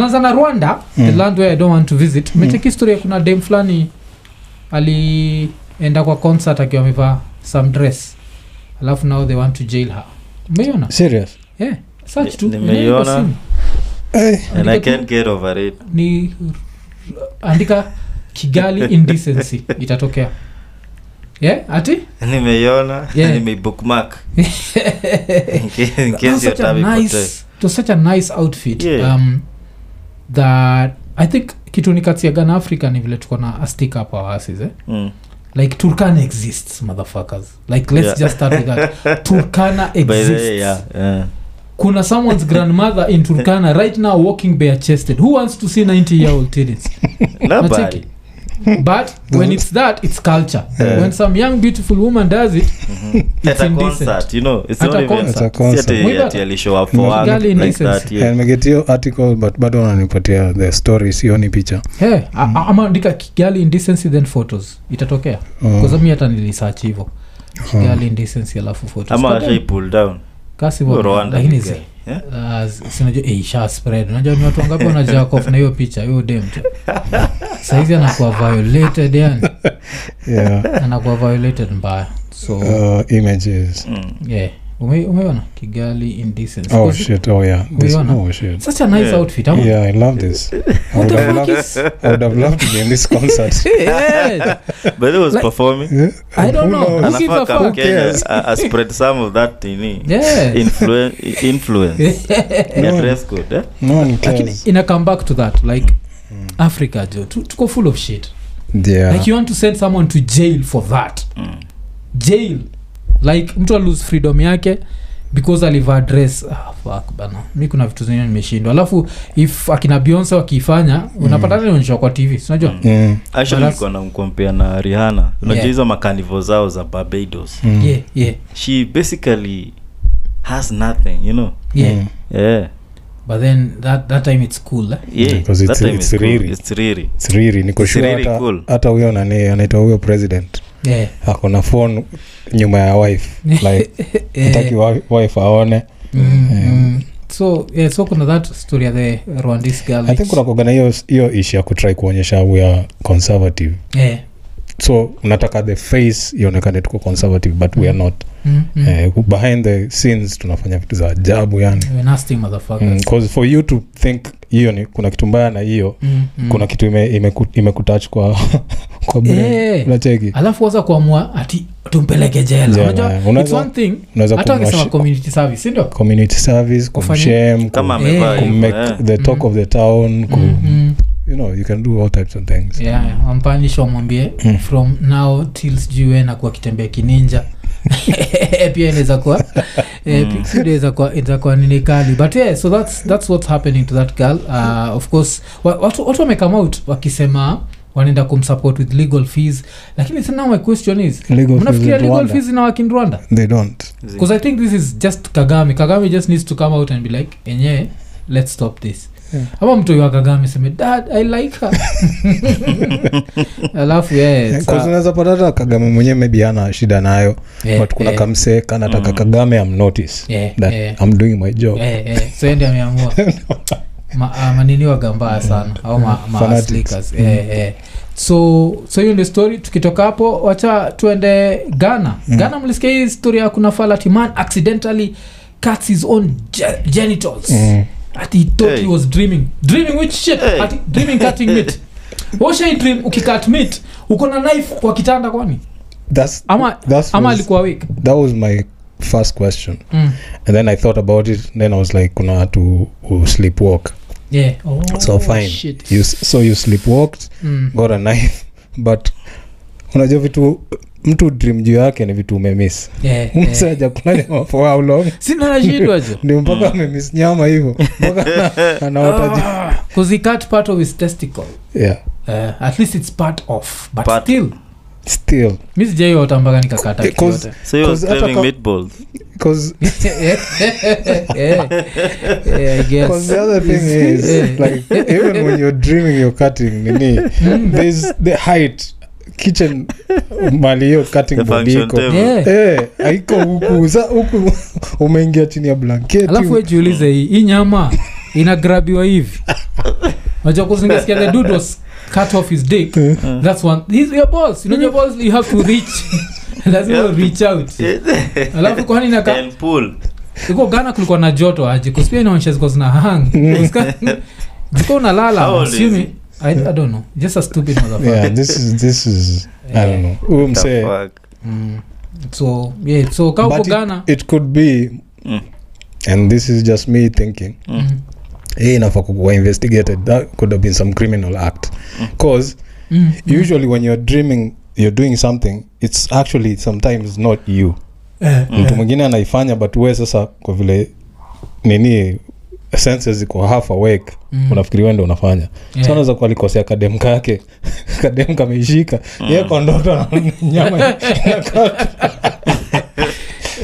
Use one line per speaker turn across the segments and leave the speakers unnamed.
tunaanza na rwanda the land where i don't want to visit. Mecheki historia kuna dem fulani alienda kwa concert akiwa amevaa some dress. Alafu now they want to jail her. Umeiona
serious?
Yeah. search tu.
Ni- nimeiona.
hey.
and i can't get over it.
Ni andika kigali indecency itatokea. Yeah ati?
Nimeiona.
Yeah.
nimeibookmark in case- in case
nice, to such a nice outfit.
Yeah.
um, that i think kitu nikatiagana africa ni vile tuko na astika hapa wasis eh?
Mm.
like turkana exists motherfuckers like let's
Yeah.
just start with that turkana exists
way, yeah, yeah.
kuna someone's grandmother in turkana right now walking bare chested who wants to see 90 year old teenage
Nobody.
But when it's that it's culture
Yeah.
when some young beautiful woman does it
At a
indecent.
concert, you know, it's
At
not
a
even-
concert.
At a concert.
si ati-
Mwiba-
ati alishow up for work
Girl
like
indecency.
that, yeah.
Yeah, nimeget hiyo article but bado wananipatia the story sioni picha
hey, mm. ama andika kigali indecency then photos itatokea
Oh.
kwa mi hata nilisearch hivo kigali indecency alafu photos kasi lakini
yeah?
ah, sinajua eh, isha spread. Unajua ni watu wangapi na hiyo picha? Hiyo dem tu. Anakuwa violated yani.
Yeah.
anakuwa violated mbaya. So
uh, images.
Mm.
yeah umeona kigali indecency
oh shit oh yeah this, oh shit
such a nice
Yeah.
outfit ama?
yeah i love this I would, have loved,
is
I would have loved to be in this concert
Yeah.
but he was
Like-
performing
Yeah.
I don't know.
knows?
Who gives a
come
fuck?
Kenya
cares?
a- a spread some of that tini
Yeah.
influen- influence ya
No.
dress code eh?
no one
lakini
cares
ina come back to that like africa jo tuko full of shit
yeah
like you want to send someone to jail for that
Mm.
jail like mtu alose freedom yake because alivaa dress ah, fuck bana mi kuna vitu zingine nimeshindwa alafu if akina beyonce wakiifanya unapata naonyeshwa kwa tv sinajua
Mm.
mm.
But
namkompea na rihana unajua
Yeah.
hizo makanivo zao za barbados
Mm.
yeah yeah
she basically has nothing you know
yeah
Mm.
yeah
but then that, that time it's cool eh?
yeah
Because
it's,
it's-
time
it's
is cool.
riri.
It's riri.
It's really niko sure hata
cool.
huyo nani anaitwa huyo president
yeah.
Ako na phone nyuma ya wife. Like
yeah.
wife aone.
Mm, mm. so yeah so kuna that story ya the rwandese girl
i think
which-
kuna hiyo hiyo ishi ya kutri kuonyesha we are conservative.
Yeah
so unataka the face ionekane tuko conservative but we are not
mm, mm.
Uh, behind the scenes tunafanya vitu za ajabu yani mm, for you to think hiyo ni kuna kitu mbaya na hiyo
Mm, mm.
kuna kitu ime- imeku- imekutouch kwa kwa.
Eh. alafu waza kuamua ati tumpeleke jela
Jela,
unajua.
Unaweza-
it's one thing
unaweza
hata wakisema
kumwashi-
community service sindio
community service
Kufanya-
kumshame
kama amevaa hivyo,
kumake
eh.
the talk
Mm.
of the town ku,
Mm, mm.
You know you can do all types of things.
Yeah, wampanish wamwambie
Mm.
from now till sijui we nakuwa kitembea kininja. Pia inaweza kuwa eh,
Mm.
inaweza kuwa nini kali. But yeah so that's, that's what's happening to that girl. Uh, of course watu watu wamecome out wakisema wanaenda kumsupport with legal fees. Lakini so my question is mnafikiria legal
Rwanda.
fees ina work in rwanda?
They don't.
Because i think this is just kagame. Kagame just needs to come out and be like enye let's stop this
Yeah.
ama mtu wa kagame seme dad i like her. Alafu it's, uh,
pata hata kagame mwenyewe maybe ana shida nayo.
Yeah,
but kuna
yeah,
kamse kanataka
Mm.
kagame am notice
yeah,
that
yeah,
i'm doing my job.
Yeah, yeah. so ameamua. Ma, uh, manini wagambaa sana au ma, yeah. so so hiyo ndio story. Tukitoka hapo wacha tuende ghana.
Mm.
ghana mlisikia hii story ya kuna falatiman accidentally cuts his own ge- genitals.
Mm.
Ati he thought
Hey.
he was dreaming. Dreaming which shit.
Hey.
ati dreaming cutting meat. Washai dream? Ukikat meat. Uko na knife kwa kitanda kwani?
That's,
ama
that's
ama
was,
alikuwa weak
that was my first question.
Mm.
and then i thought about it. Then i was like kuna watu who sleepwalk.
Yeah. Oh,
so fine.
shit.
you, so you sleepwalked
mm.
got a knife but unajua vitu mtu dream juu yake ni vitu umemiss
yeah, yeah.
msaja nyama for how long? Ndio mpaka amemiss nyama hivyo mpaka ana- anaota
Ah, part of his testicle.
Yeah.
Uh, at least it's part of but
Part.
still.
Still.
Mi sijaiota mpaka nikakata
Eh,
kiyote
so he was craving meatballs.
because
yeah, yeah, I guess.
Because the other thing is, like, even when you're dreaming you're cutting, nini,
Mm.
there's the height, kitchen mali hiyo cutting
the
board
function
iko.
table.
Yeah.
eh, aiko huku. Sa huku umeingia chini ya blanketi.
Alafu wejiulize hii hii nyama inagrabiwa hivi? Unajua kuzingesikia the dude was cut off his dick. That's one. He's your boss you know your boss you have to reach. Lazima reach out. Alafu kwani naka iko gana kulikuwa na joto aje? Kuspia inaonyesha ziko zina hang. Ziko unalala
How
I, I don't know. Just a stupid motherfucker.
yeah this is this is i don't know. Huyu
The
msee
mm. so yeah so ka
but
Ghana.
it, it could be
Mm.
and this is just me thinking.
Mm.
hii inafaa kuwa investigated that could have been some criminal act. Cause
Mm.
usually when you're dreaming you're doing something it's actually sometimes not you.
Eh,
mtu mwingine anaifanya but we sasa kwa vile nini senses ziko half awake.
Mm.
unafikiri wende unafanya.
Yeah.
so kuwa alikosea kadem kake. Kadem kameishika. Ye kwa ndoto na nyama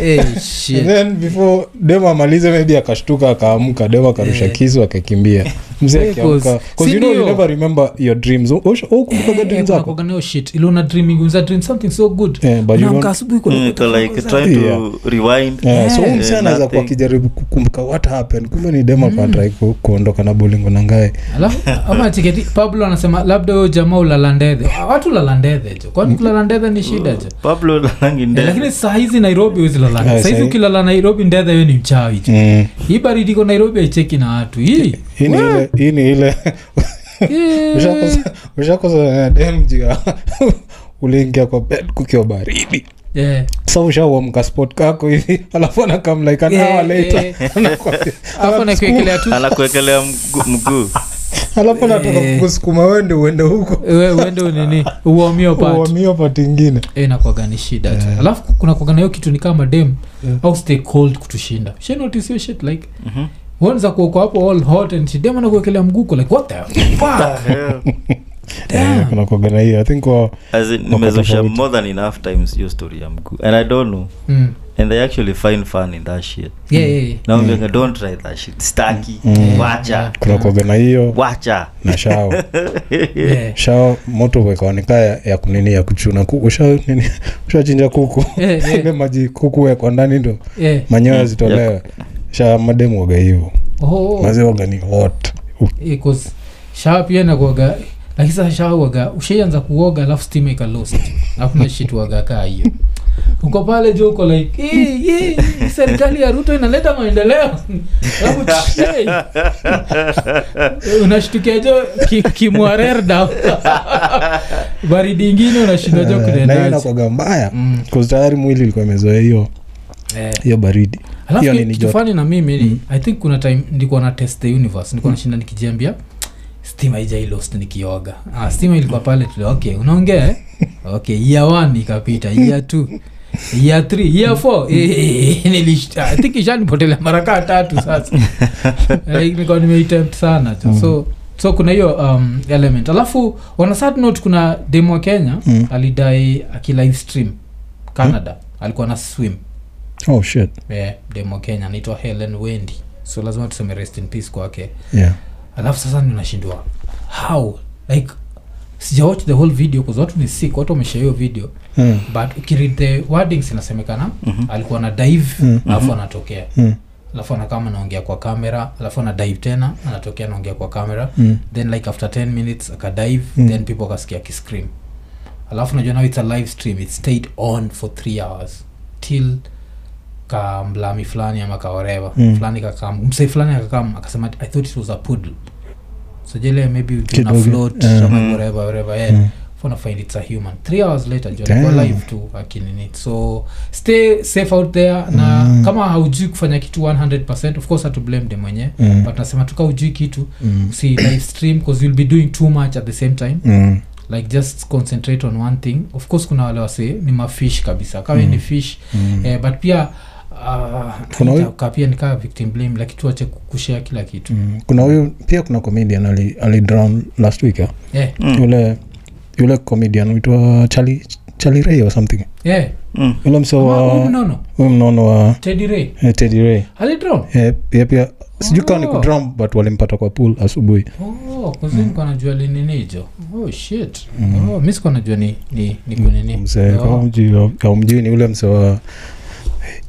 inakata.
Eh, shit.
Then before dem amalize maybe akashtuka akaamka dem akarusha
Yeah.
kisu akakimbia mzee akiamka you know you never remember your dreams ukumbukaga dreams zako
kuwaga na hiyo shit ile una dreaming unza dream something so good
Yeah, but you don't-
Mm, iko like trying to
Yeah.
rewind.
Yeah, so
Yeah.
msee anaweza kuwa akijaribu kukumbuka what happened kumbe ni dema mm. kuondoka na bolingo na ngae
alafu ama tiketi pablo anasema labda huyo jamaa ulala ndedhe watu ulala ndedhe jo kwani kulala ndedhe ni shida jo
Pablo
Eh, lakini saa hizi nairobi huwezi lala
Yeah,
sahizi ukilala nairobi ndedha hiyo ni mchawi
mm.
hii baridi iko nairobi aicheki na watu. Hii.
Hii ni ile
Eh,
ushakosa- na dem uliingia kwa bed kukiwa baridi.
Eh,
sa ushauamka spot kako hivi alafu
Eh, eh.
Anakuekelea mguu
alafu nataka
Eh.
kusukuma wende uende huko
we- uende unini uamio pat
uamio pati ingine
inakwaga ni shida tu
Yeah.
alafu kuna kwaga na hiyo kitu ni kama dem
Yeah.
au stay cold kutushinda shenotisio shit like
Mhm.
wanza kuoko hapo all hot and shit dem anakuekelea mguko like what the fuck
Yeah.
Eh, kuna kuwaga na hiyo. I think wa,
nimezusha more than enough times hiyo story ya mguu. And i don't know.
Mm.
and they actually find fun in that shit.
Yeah, yeah, yeah.
naambianga don't try that shit. Staki
Mm.
wacha.
Kuna kuoga na hiyo.
Wacha.
Na shao.
Yeah.
shao moto wekaoneka ya, ya kunini ya kuchuna kuku. Usha ushachinja kuku.
Yeah, yeah.
ile maji kuku wekwa ndani ndo
Yeah.
manyoya
yeah.
zitolewe. Sha mademu waga hivo
Oh,
mazi waga ni hot.
Yeah, pia nakuaga lakini sasa shaa waga ushaianza kuoga alafu stima ikalost hakuna shit waga kaa hiyo uko pale juu uko like hii serikali ya ruto inaleta maendeleo alafu unashtukia jo ki- kimwarerda baridi ingine unashindwa jo
Eh, inakwaga mbaya
Mm.
Tayari mwili ilikuwa imezoea hiyo
Eh.
hiyo baridi
alafu
Hiyo
ki-
nini
kitu
joto.
fani na mimi
Mm.
i think kuna time nilikuwa na test the universe nilikuwa nashinda nikijiambia stima ijailost nikioga ah, stima ilikuwa pale tule okay unaongea eh? okay year one ikapita year two year three year four. Eh, nilishta i think ishanipotelea mara kaa tatu sasa. Nilikuwa nimeitempt sana tu.
Mm.
so so kuna hiyo um, element. Alafu on a note kuna demo wa kenya
Mm.
alidai akilive stream canada. Alikuwa na swim.
Oh shit.
Yeah, demo kenya anaitwa helen wendi so lazima tuseme rest in peace kwake.
Yeah
alafu sasa ninashindwa how like sijawatch the whole video bcause watu ni sick watu wamesha hiyo video
mm.
but ukiread the wordings inasemekana
Mhm.
alikuwa na dive
Mm.
alafu
Mhm.
anatokea
Mm.
alafu anakama anaongea kwa kamera alafu ana dive tena anatokea anaongea kwa kamera
Mm.
then like after 10 minutes akadive
Mm.
then people akasikia akiscream alafu najua now it's a live stream it stayed on for three hours till kamlami fulani ama kaoreva
Mm.
fulani kakam msee fulani akakam akasema i thought it was a poodle so jele maybe tuna float
eh.
ama
Mm.
whatever whatever yeah
Mm.
fona find it's a human three hours later jo live tu akinini so stay safe out there na
Mm.
kama haujui kufanya kitu 100 of course hatu blame de mwenyewe
Mm.
but nasema tuka ujui kitu
Mm.
si live stream because you'll be doing too much at the same time
Mm.
like just concentrate on one thing of course kuna wale wase ni mafish kabisa kama
Mm.
ni fish
Mm.
eh, but pia uh,
Kuna huyu-
pia nikaa victim blame like tuache kushea kila kitu
Mm. kuna huyu pia kuna comedian ali, ali drown last week ya?
yeah,
Mm.
yule yule comedian uitwa chali chali ray or something
yeah.
Mm.
yule
mso
wa
mnono
huyu mnono wa
teddy ray
eh, teddy ray
alidron
Eh, pia pia sijui kama ni
Oh.
kudrum but walimpata kwa pool asubuhi
oh, mm. najua lininijo oh shit
Mm.
oh, mi sikuwa najua ni, ni, ni kunini
msee
Oh.
ni ule mse wa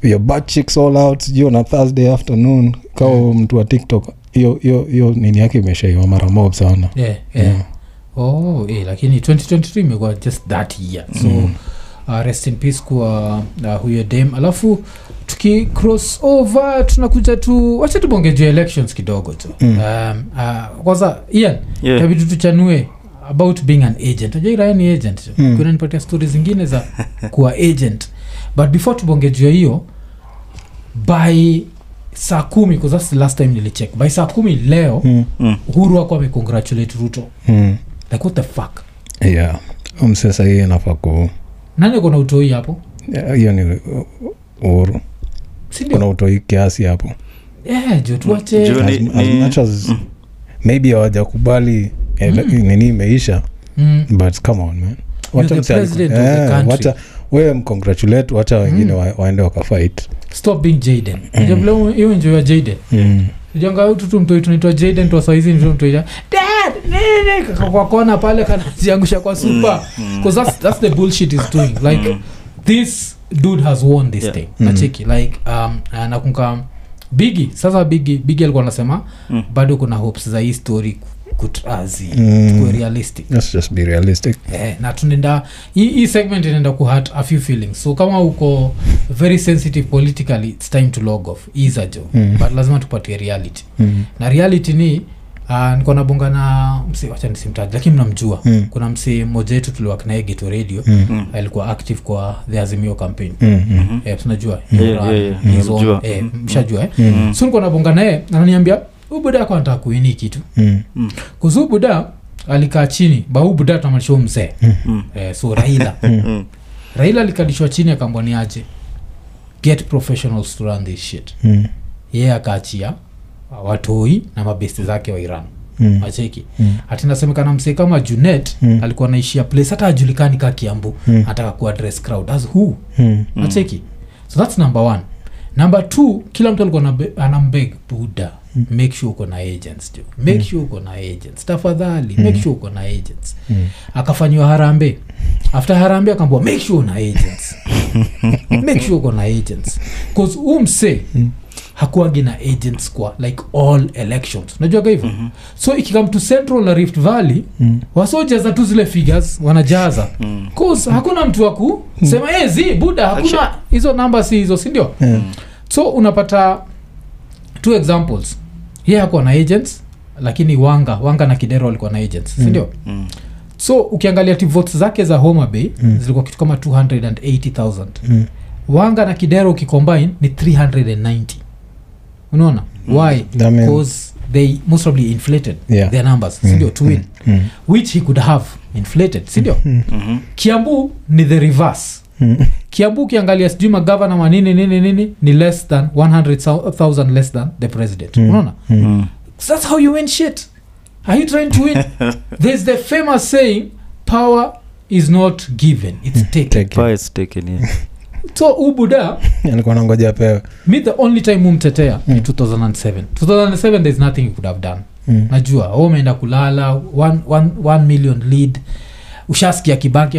your butt cheeks all out sijui on thursday afternoon kawa mtu wa tiktok hiyo hiyo hiyo nini yake imeshaiwa mara mob sana
yeah, yeah.
Yeah.
oh eh, lakini 2023 imekuwa just that year so
Mm.
uh, rest in peace kwa uh, huyo dam alafu tuki cross over tunakuja tu wacha tubonge juu elections kidogo tu
Mm.
um, uh, kwanza ian
Yeah.
tabidi tuchanue about being an agent najua iraya ni agent
Mm.
kunanipatia stori zingine za kuwa agent but before tubonge juu ya hiyo by saa kumi because that's the last time nilicheck. By saa kumi leo
Mm,
Mm.
uhuru wako amecongratulate ruto.
Mm.
like what the fuck?
Yeah. Msesa hii inafaa ku
nani kona utoi hapo?
Hiyo ni uh, uhuru kuna utoi kiasi hapo.
Yeah, jo tuache
as,
ni-
much as
Mm.
maybe hawajakubali
Mm.
nini imeisha.
Mm.
but come on man.
You're
Eh, wewe mcongratulate wacha wengine wa, waende wakafight.
Stop being jaden. Vile hiyo njoya jaden.
Mm.
janga tutu mtoi tunaitwa jaden twasaizi mtoita dad! Nini kwa kona pale kanajiangusha kwa supa because that's, that's the bullshit is doing. Like this dude has won this
Yeah.
thing.
Mm.
nacheki like um, uh, nakunka bigi sasa bigi bigi alikuwa anasema
Mm.
bado kuna hopes za hii story kutrazi
Mm.
realistic
let's just be realistic
eh, na tunaenda hii segment inaenda kuhat a few feelings so kama uko very sensitive politically its time to log off iza jo
Mm.
but lazima tupatie reality
mm.
na reality ni uh, niko nabonga na wacha nisimtaji lakini mnamjua
Mm.
kuna msi mmoja wetu tuliwak naye geto radio
Mm.
Mm.
alikuwa active kwa the azimio campaign
Mm. Mm.
Mhm.
eh, tunajua
Yeah, yeah, yeah.
Eh,
Mhm.
mshajua eh?
Mm.
so niko nabonga naye ananiambia huu buda ako anataka kuini kitu
Mm.
kuzu buda alikaa chini bahuu buda tunamalisha mzee
Mm.
eh, so raila
Mm.
raila alikadishwa chini akambwani aje get professionals to run this shit
Mm.
yeye akaachia uh, watoi na mabesti zake wa iran
Mm.
acheki
Mm.
nasemekana msee kama junet
Mm.
alikuwa naishia place hata ajulikani ka kiambu
Mm.
ataka kuaddress crowd as who
Mm.
Mm.
acheki so thats number one number t kila mtu alikuwa anambeg buda make sure uko na agents jo make sure uko na agents. Tafadhali make sure uko na agents.
Mm.
akafanyiwa harambe after harambe akaambua make sure una agents. Make sure uko na agents. Bcause huu msee
Mm.
hakuagi na agents kwa like all elections. Unajuaga hivyo? So ikikam to central na rift valley
Mm.
wasojaza tu zile figures wanajaza.
Mm.
cause hakuna mtu wa kusema hey, zi buda hakuna hizo namba si hizo sindio
Yeah.
So unapata two examples ye hakuwa na agents lakini wanga wanga na kidero walikuwa na agents sindio
Mm.
so ukiangalia votes zake za homa bay
Mm.
zilikuwa kitu kama 280000
Mm.
wanga na kidero ukicombine ni 390 unaona why because they most probably inflated
Yeah.
their numbers
Mm.
sindio to win
Mm.
which he could have inflated sindio
Mhm.
kiambu ni the reverse
Mm.
kiambu ukiangalia sijui magavana manini nini nini ni less than 100000 less than the president
Mm.
unaona
Mm.
That's how you win shit are you trying to win there's the famous saying power is not given it's taken
Take it.
Power is taken, yeah.
so ubuda
alikuwa nangoja pewe
me the only time umtetea ni
Mm.
2007 2007 there's nothing you could have done
Mm.
najua umeenda kulala one, one, one million lead ushasikia kibaki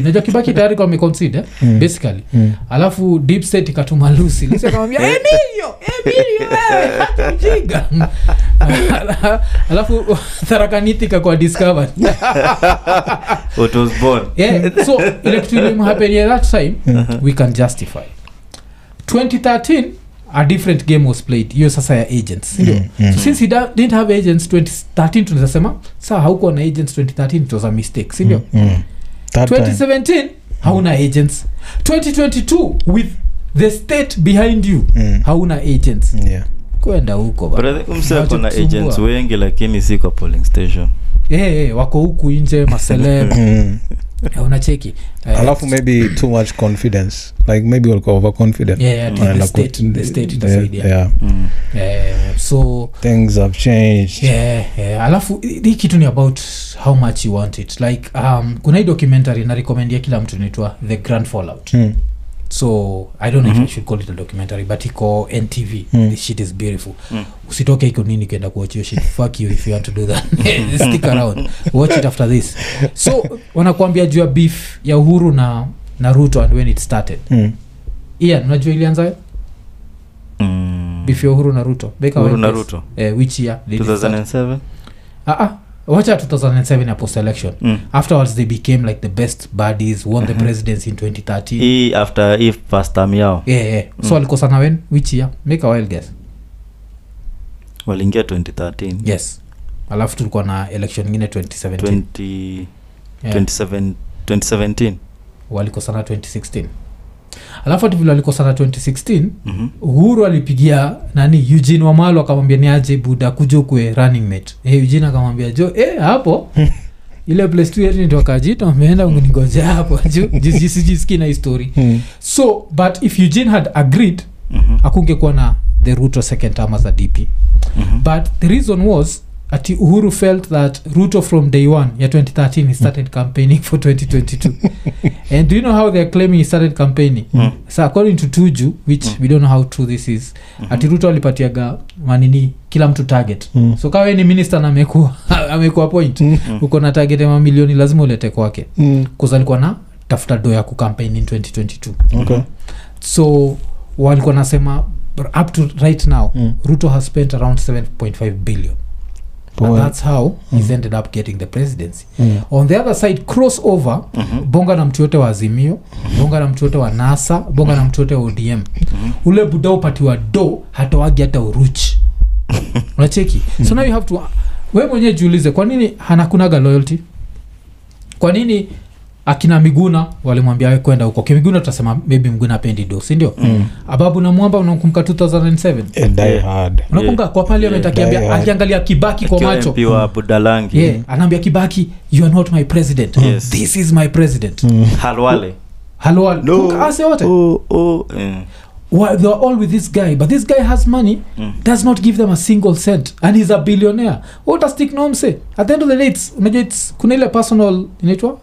najua kibaki tayari kwa ameconcede eh?
Mm.
basically.
Mm.
alafu deep state ikatuma lusi lusi akamwambia emilio! Emilio wewe! Alafu tharakaniti kakwa discovered
What was born.
yeah, so ile kitu ilimhapenia that time we can justify. 2013 a different game was played hiyo sasa ya agents sindio
Mm, mm.
so since he da- didn't have agents 2013 tunaweza sema saa haukuwa na agents 2013 it was a mistake sindio
Mm. That time.
2017 hauna agents 2022 with the state behind you
Mm.
hauna agents
Yeah.
kwenda huko
agents wengi lakini si kwa polling station
hey, hey, wako huku nje maseleb
Mm.
Eh, unacheki Eh,
alafu maybe too much confidence like maybe walikuwa overconfident
Yeah, yeah, I the state- the state
the-
itasaidia.
yeah.
Mm.
eh, so
things have changed
yeah, yeah. alafu hii kitu ni about how much you want it like um, kuna hii documentary narekomendia kila mtu inaitwa the grand fallout
Mm.
So i don't know
Mhm.
if i should call it a documentary but iko ntv
Mm.
this shit is beautiful
Mm.
usitoke iko nini kenda kuwatch your shit fuck you if you want to do that stick around watch it after this so wanakuambia juu ya beef ya uhuru na na ruto and when it started
Mm.
ian unajua ilianza
Mm.
beef ya uhuru na ruto Beka
Uhuru na. Ruto.
eh, which year did it start?
2007
Ah, ah, wacha 2007 post election
mm.
afterwards they became like the best buddies won the presidency in 2013
hii after if first time yao.
Yeah, yeah. so walikosana when? Which year? Make a wild guess.
Waliingia 2013
yes. Alafu tulikuwa na election ingine 2017
20
yeah.
27 2017
walikosana 2016 alafu hati vile walikosana 2016
Mhm.
uhuru alipigia nani eugene wamalo akamwambia ni aje buda kuja kwe running mate e, eugene akamwambia jo e, hapo ile place tu yetu nitokajito ameenda ningojea hapo jisijisiki na histori
Mm.
so but if eugene had agreed
Mhm.
akungekuwa na the ruto second term as a dp
Mhm.
but the reason was ati uhuru felt that ruto from day one ya 2013 he started campaigning for 2022 and do you know how theyare claiming he started campaigning
Mm.
so according to tuju which
Mm.
we don't know how true this is
Mhm.
ati ruto alipatiaga manini kila mtu target
Mm.
so kawe ni minister na amekuwa amekuwa point
Mm.
uko na target ya mamilioni lazima ulete kwake
Mm.
alikuwa na tafuta do ya kucampaign in 2022
Okay.
so walikuwa nasema up to right now
Mm.
ruto has spent around 7.5 billion and
Poa.
that's how he's
Mm.
ended up getting the presidency
Mm.
on the other side cross over
Mhm.
bonga na mtu yote wa azimio bonga na mtu yote wa nasa bonga na mtu yote wa odm
Mhm.
ule buda upatiwa do hatawagi hata uruchi unacheki so now you have to we mwenyewe jiulize kwa nini hanakunaga loyalty kwa nini akina miguna walimwambia we kwenda huko. Kimiguna tutasema maybe mguna apendi do sindio
Mm.
ababu namwamba unakumbuka 2007
Eh,
Yeah.
unakumbuka kwa parliament
Yeah.
akiambia akiangalia kibaki kwa macho.
Budalangi.
Yeah, anaambia kibaki you are not my president.
Yes.
this is my president.
Mm.
halwale.
Halwale.
No.
ase wote?
Oh, oh, mm.
Well, they are all with this guy but this guy has money
Mm.
does not give them a single cent and he's a billionaire. What a stick nomse at the end of the day it's, it's kuna ile personal inaitwa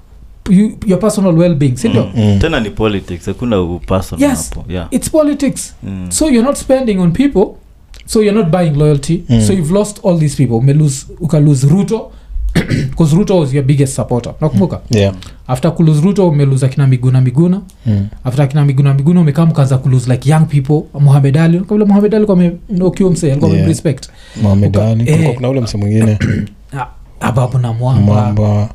you- your personal well-being sindio
Mm.
Mm.
tena ni politics hakuna upersonal
Yes.
hapo yeah.
it's politics
mm.
so you're not spending on people so you're not buying loyalty
Mm.
so you've lost all these people umelose ukalose ruto because ruto was your biggest supporter nakumbuka
Yeah.
after kulose ruto umelose akina miguna miguna
Mm.
after akina miguna miguna umekaa mkaanza kulose like young people muhamed ali kabla muhamed ali kwamenokiwa mse alikuwa
Yeah.
respect muhamed
Ali.
eh.
Kuna ule mse mwingine
ababu na mwamba
mwamba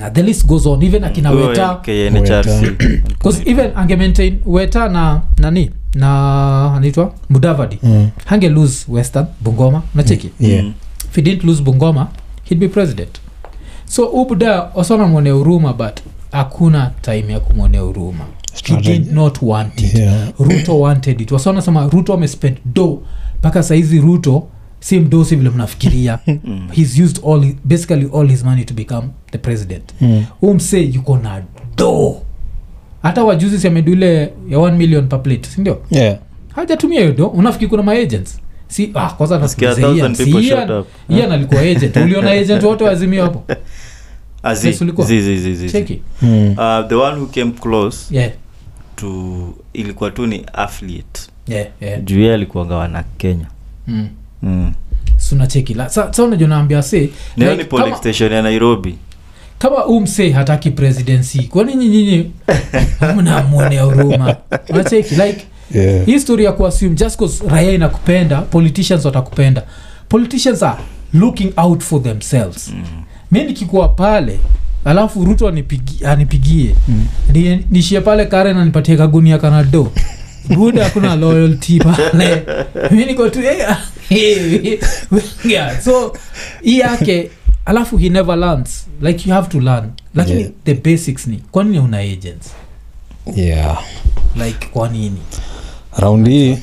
Na the list goes on. Even akina weta. because even ange maintain weta na nani na anaitwa? Mudavadi.
Mm.
hange lose western bungoma. Nacheki
Yeah.
Mm.
if he didn't lose bungoma he'd be president. So ubuda wasona mwone huruma but hakuna time ya kumwonea huruma he did not want it.
Yeah.
ruto wanted it. Wasonasema ruto amespend do. Mpaka saizi ruto si mdosi vile mnafikiria
Mm.
he's used all basically all his money to become the president
Mm.
umse yuko na do hata wajuzi siamedule ya 1 million per plate sindio
Yeah.
hajatumia hiyo do unafikiri kuna maagents si ah, kwanza
Nasikia
natuliza Ian.
1,000
Si
people
Ian-
showed up.
Ian alikuwa agent uliona agent wote wazimio hapo
Azi,
Yes, ulikuwa.
zi, zi, zi, zi, zi.
cheki
Mm.
Uh, the one who came close
yeah,
to ilikuwa tu ni affiliate
yeah, yeah.
juu ye alikuanga wana kenya
Mm.
Mm.
suna sa, sa unajua naambia se
nayo ni polling
kama,
station ya nairobi
kama umse hataki presidency kwani nyinyinyi mnamwonea huruma unacheki like
Yeah.
hii story ya kuassume just cause raya inakupenda politicians watakupenda politicians are looking out for themselves
mm.
mi nikikuwa pale alafu ruto anipigi, anipigie
Mm.
ni, nishie pale karen anipatie kagunia kanado buda hakuna loyalty pale mi niko tu eh, yeah, so hii yake alafu he never learns like you have to learn lakini
Yeah.
the basics ni kwa nini una agents
Yeah.
like kwa nini
raundi hii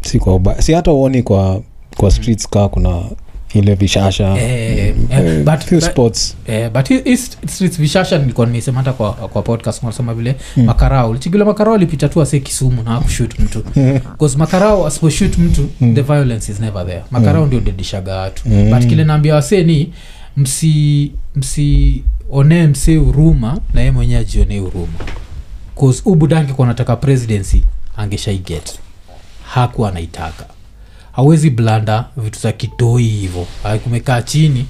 si kwa uba- si hata uoni kwa kwa streets kaa kuna ile vishasha.
Eh, eh,
Eh,
but-
few
but-
spots.
Eh, but vishasha nilikuwa nimesema hata kwa, kwa podcast nasema vile
Mm.
makarao. Lichigile makarao alipita tu ase kisumu na akushut mtu. Bcause makarao asiposhut mtu
Mm.
the violence is never there. Makarao
Mm.
ndio dedishaga watu.
Mm.
but kile naambia wasee ni msi msionee msee huruma na ye mwenyewe ajionee huruma bcause ubudangi kwa nataka presidency angeshaiget hakuwa anaitaka awezi blanda vitu za kitoi hivo kumekaa chini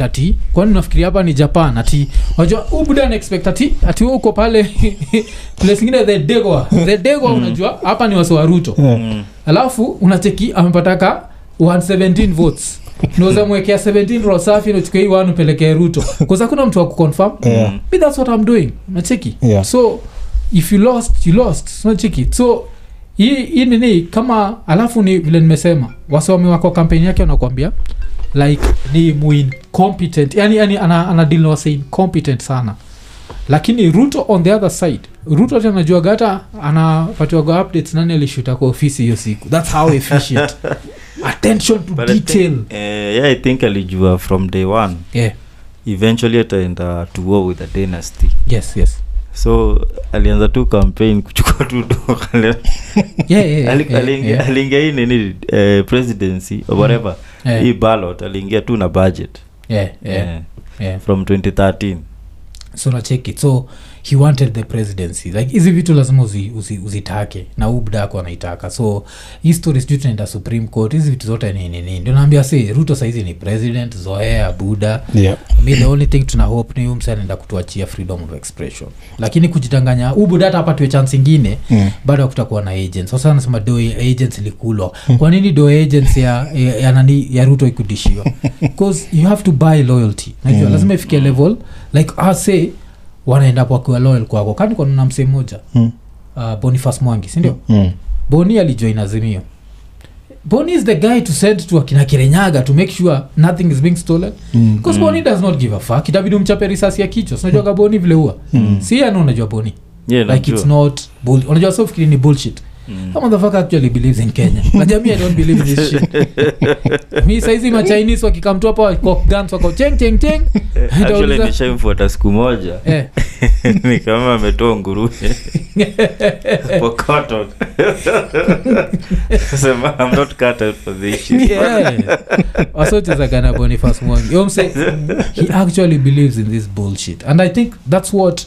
ati kwani unafikiria hapa ni japan ati unajua ubuda anaexpect ati ati wewe uko pale place ingine the degwa the degwa unajua hapa ni wasi wa ruto.
Mm.
alafu unacheki amepataka 117 votes. Nozamwekea mwekea 17 roho safi nachukua hii one upelekee ruto. Kaza kuna mtu wa kuconfirm.
Yeah.
Mm.
me that's what i'm doing. Nacheki
Yeah.
so if you lost you lost. Nacheki so hii hii nini kama alafu ni vile nimesema wasomi wako kampeni yake wanakuambia like ni muincompetent yani, yani ana, ana deal na wase incompetent sana. Lakini ruto on the other side ruto ati anajuaga hata anapatiwaga updates nani alishuta kwa ofisi hiyo siku. Thats how efficient. Attention to
But I think-
detail.
eh, yeah, i think alijua from day one.
Yeah.
Eventually ataenda to war with a dynasty.
Yes yes
so alianza tu campaign kuchukua tu do
yeah, yeah, yeah, yeah, yeah.
aliingia hii nini eh, presidency or whatever.
Yeah,
hii ballot aliingia tu na budget.
Yeah, yeah,
yeah.
yeah.
from 2013
so nacheki so he wanted the presidency. Like hizi vitu lazima uzi, uzi, uzitake na ubdako anaitaka. So hii story sijui tunaenda supreme court hizi vitu zote ni nini ndio naambia si ruto saizi ni president zoea buda.
Yeah.
mi the only thing tuna hope ni umse anaenda kutuachia freedom of expression. Lakini kujitanganya ubuda hata apatiwe chance ingine
Mm.
bado hakutakuwa na agent sasa anasema do agents ilikulwa. Kwa nini do agents ya, ya, ya, nani ya ruto ikudishiwa bcause you have to buy loyalty. Najua
Mm.
lazima ifikie level like ase wanaenda wakiwa loyal kwako. Kani kwanuna msee moja
Mm.
uh, bonifas mwangi sindio
Mm.
boni alijoin azimio. Boni is the guy to send to akina kirenyaga to make sure nothing is being stolen.
Mm.
bcause boni does not give a fuck. Itabidi umchape risasi ya kichwa. Sinajuaga boni vile huwa?
Mm.
si ano unajua boni.
Yeah,
like it's not bull unajua sofikiri ni bullshit.
Mm.
That motherfucker actually believes in kenya. Najami i don't believe this shit. Mi saizi machinese wakikamtu hapa wako guns wako cheng cheng cheng.
Eh, actually nishamfuata siku moja.
Eh.
ni kama ametoa nguruwe. Pokoto sema i'm not cut for this shit.
Wasochezagana bonifas mwangi. Yo mse, he actually believes in this bullshit. And i think that's what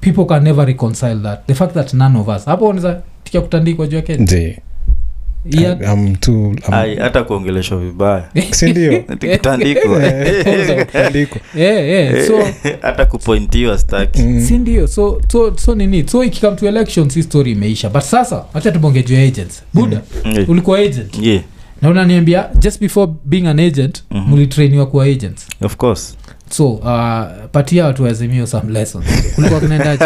people can never reconcile that. The fact that none of us hapo unaweza tikia kutandikwa juu ya kenya
Ndio.
Ian?
I'm too- I'm-
Ai, hata kuongeleshwa vibaya.
Sindio
tikutandikwa
andiko
Eh, eh, so
hata kupointiwa sindio
si ndio? So, so, so nini? So ikikam to elections hii story imeisha. But sasa hacha tubonge juu agents. Buda
Yeah.
ulikuwa agent?
Yeah.
Na unaniambia just before being an agent
Mhm.
mulitrainiwa kuwa agents.
Of course.
So uh, patia watu wazimio some lessons. Kulikuwa kunaendaje?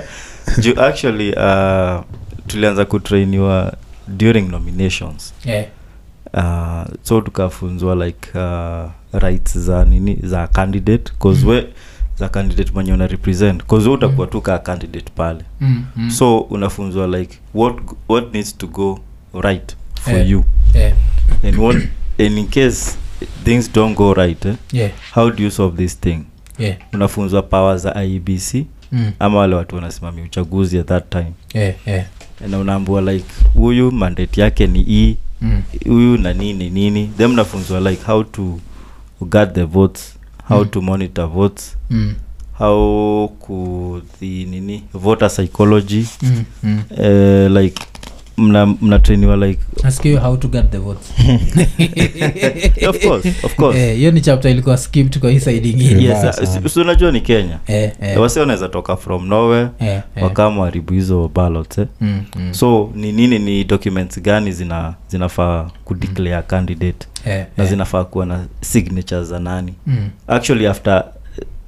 Juu actually uh, tulianza kutrainiwa during nominations
yeah.
uh, so tukafunzwa like uh, rights za nini za candidate cause
mm.
we za candidate mwenye una represent cause we utakuwa tu kaa candidate pale
mm, mm.
so unafunzwa like what what needs to go right for
yeah.
you
yeah.
and what and in case things don't go right eh,
Yeah.
how do you solve this thing
Yeah.
unafunzwa power za iebc
Mm.
ama wale watu wanasimamia uchaguzi at that time
Yeah. Yeah.
Na unaambua like huyu mandate yake ni hii
Mm.
huyu na nini nini then mnafunzwa like how to guard the votes how
Mm.
to monitor votes
Mm.
how kuthi nini voter psychology
Mm. Mm.
uh, like mna mnatrainiwa like
nasikia how to get the votes
of course of course
Eh, hiyo ni chapter ilikuwa skipped kwa hii side ingine
yes
sana.
uh, unajua ni kenya
eh, eh,
wasi wanaweza toka from nowhere
eh, eh.
wakama waribu hizo ballots eh?
Mm, mm.
so ni nini ni documents gani zina zinafaa kudeclare candidate
Eh,
na
eh.
zinafaa kuwa na signatures za nani
Mm,
actually after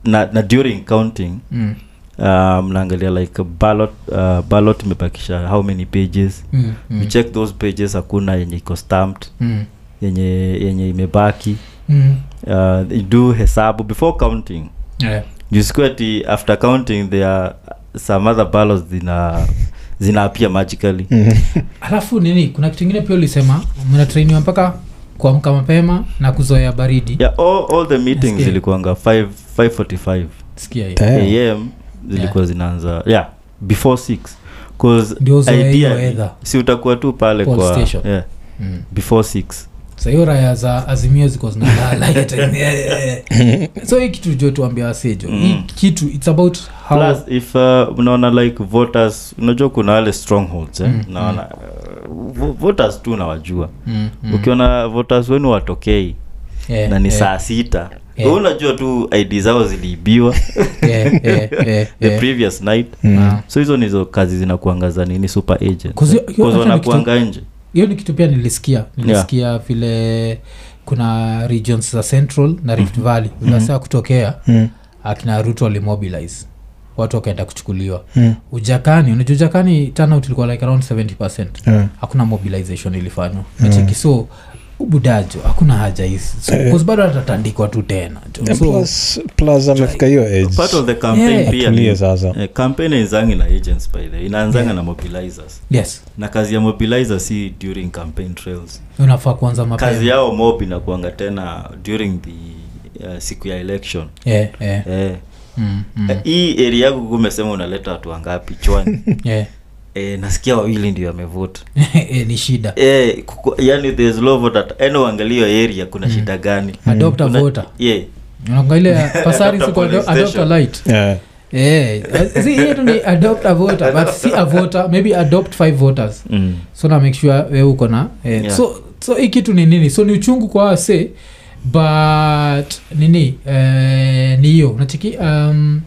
na, na during counting
mm,
uh, mnaangalia like ballot uh, ballot imebakisha how many pages.
Mm, mm,
you check those pages hakuna yenye iko stamped
mm,
yenye yenye imebaki.
Mm.
uh, do hesabu before counting.
Eh,
jusikuati after counting there are some other ballots zina zina appear magically.
Alafu nini kuna kitu ingine pia ulisema mnatrainiwa mpaka kuamka mapema na kuzoea baridi.
Yeah all, all the meetings zilikuanga 5 545
sikia hiyo.
Damn.
am zilikuwa zinaanza yeah before 6 cause
Ndio uzoee hiyo
ideally,
weather.
si utakuwa tu pale
Poll
kwa
station.
yeah,
Mm,
before six
sahiyo so, raya za azimio ziko zinalalaso hii kitu jo tuambia wasejo hii
Mm.
kitu its about how
plus if uh, unaona like voters unajua kuna wale strongholds eh?
Mm,
naona uh, voters tu nawajua
Mm, mm.
ukiona voters wenu watokei
Eh,
na ni
yeah.
saa sita. yeah. Unajua tu id zao ziliibiwa.
Eh, eh, eh,
the previous night.
Mm.
So hizo nizo kazi zinakuangaza nini? Super agent. Wanakuanga nje.
hiyo ni kitu pia nilisikia. Nilisikia vile kuna regions za central na rift valley. Vilasaa kutokea
Mm.
akina ruto walimobilize watu wakaenda kuchukuliwa.
Mm.
ujakani unajua ujakani turnout ilikuwa like around 70
Yeah.
hakuna mobilization ilifanywa. Nacheki so budajo hakuna haja hizi so,
Eh.
bado atatandikwa tu tena.
Amefika hiyo
Yeah.
sasa.
eh, na agents by the inaanzanga
Yeah.
na mobilizers.
Yes.
Na kazi ya mobilizer si during campaign trails.
Unafaa kuanza mapema.
kazi yao mob inakuanga tena during the uh, siku ya election.
Yeah, yeah.
eh,
mm, mm,
hii area yako kumesema unaleta watu wangapi? Chwani.
Eh.
Eh, nasikia wawili ndio wamevote
e, ni shida.
E, kuku- yani there's low voter yani uangalie area kuna shida gani?
Adopt a voter
yeah.
Unaangalia pasari siku ado- adopt a light.
Yeah.
Eh, si hiyo tu ni adopt a voter but si a voter maybe adopt five voters.
Mm.
so na make sure we uko na eh,
Yeah.
so so hii kitu ni nini? So ni uchungu kwa wase but nini eh, ni hiyo. Nachiki um,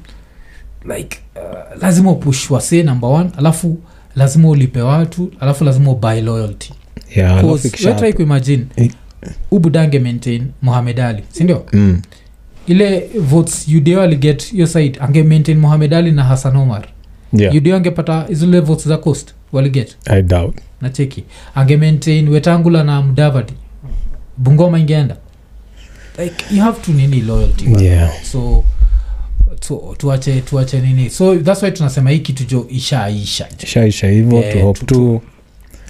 like uh, lazima upush wase number one alafu lazima ulipe watu alafu lazima ubuy loyalty.
Yeah,
kuimagine
Eh.
ubudange maintain mohamed ali sindio
Mm.
ile votes udeo aliget hiyo side ange maintain mohamed ali na hassan omar.
Yeah,
udeo angepata zile votes za coast waliget
na cheki.
Nacheki ange maintain wetangula na mdavadi bungoma ingeenda. Like you have to nini loyalty.
Yeah.
so tu, tuache tuache nini. So thats why tunasema hii kitu jo ishaisha.
Ishaisha hivyo
Yeah,
tuhope
tu-
tu.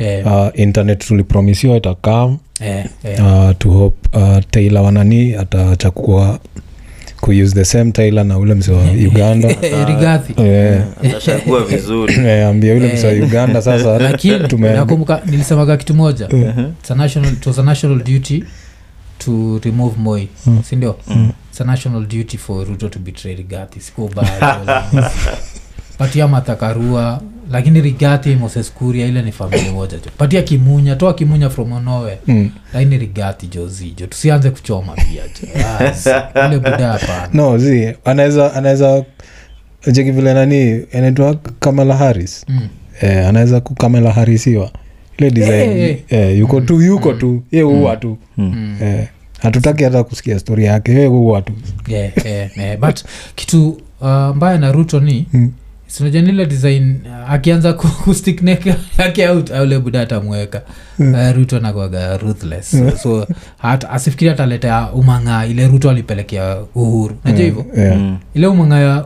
eh,
uh, internet tulipromisiwa itakam
eh, eh.
uh, tuhope uh, taila wanani atachakua kuuse the same tailor na ule mse wa uganda.
Eh, rigathi.
Eh,
atashagua vizuri.
Eh, ambia ule mse wa uganda sasa.
Nakumbuka nilisemaga kitu moja. It's a national, it was a national duty to remove moi
Mm.
sindio
Mm.
It's a national duty for ruto to betray rigathi. Patia mathakarua lakini rigathi moses kuria ile ni famili moja jo patia kimunya toa kimunya from nowhere.
Mm.
lakini rigathi jozijo tusianze kuchoma pia ile buda hapana
no zi anaweza anaweza vile nani anaitwa kamala haris
Mm.
eh, anaweza kukamela harisiwa ile design.
Eh,
eh, yuko tu yuko tu. Ye uwa tu.
Mm.
Mm.
eh, hatutaki hata kusikia stori yake tu
Yeah, yeah, yeah. but kitu uh, mbaya na ruto ni
Mm.
sinajanile design uh, akianza ku- kustik neck yake out aule buda atamweka uh, ruto nakwaga ruthless so, so hata asifikiri ataleta umanga ile ruto alipelekea uhuru najua hivyo
Yeah.
Mm.
ile umanga ya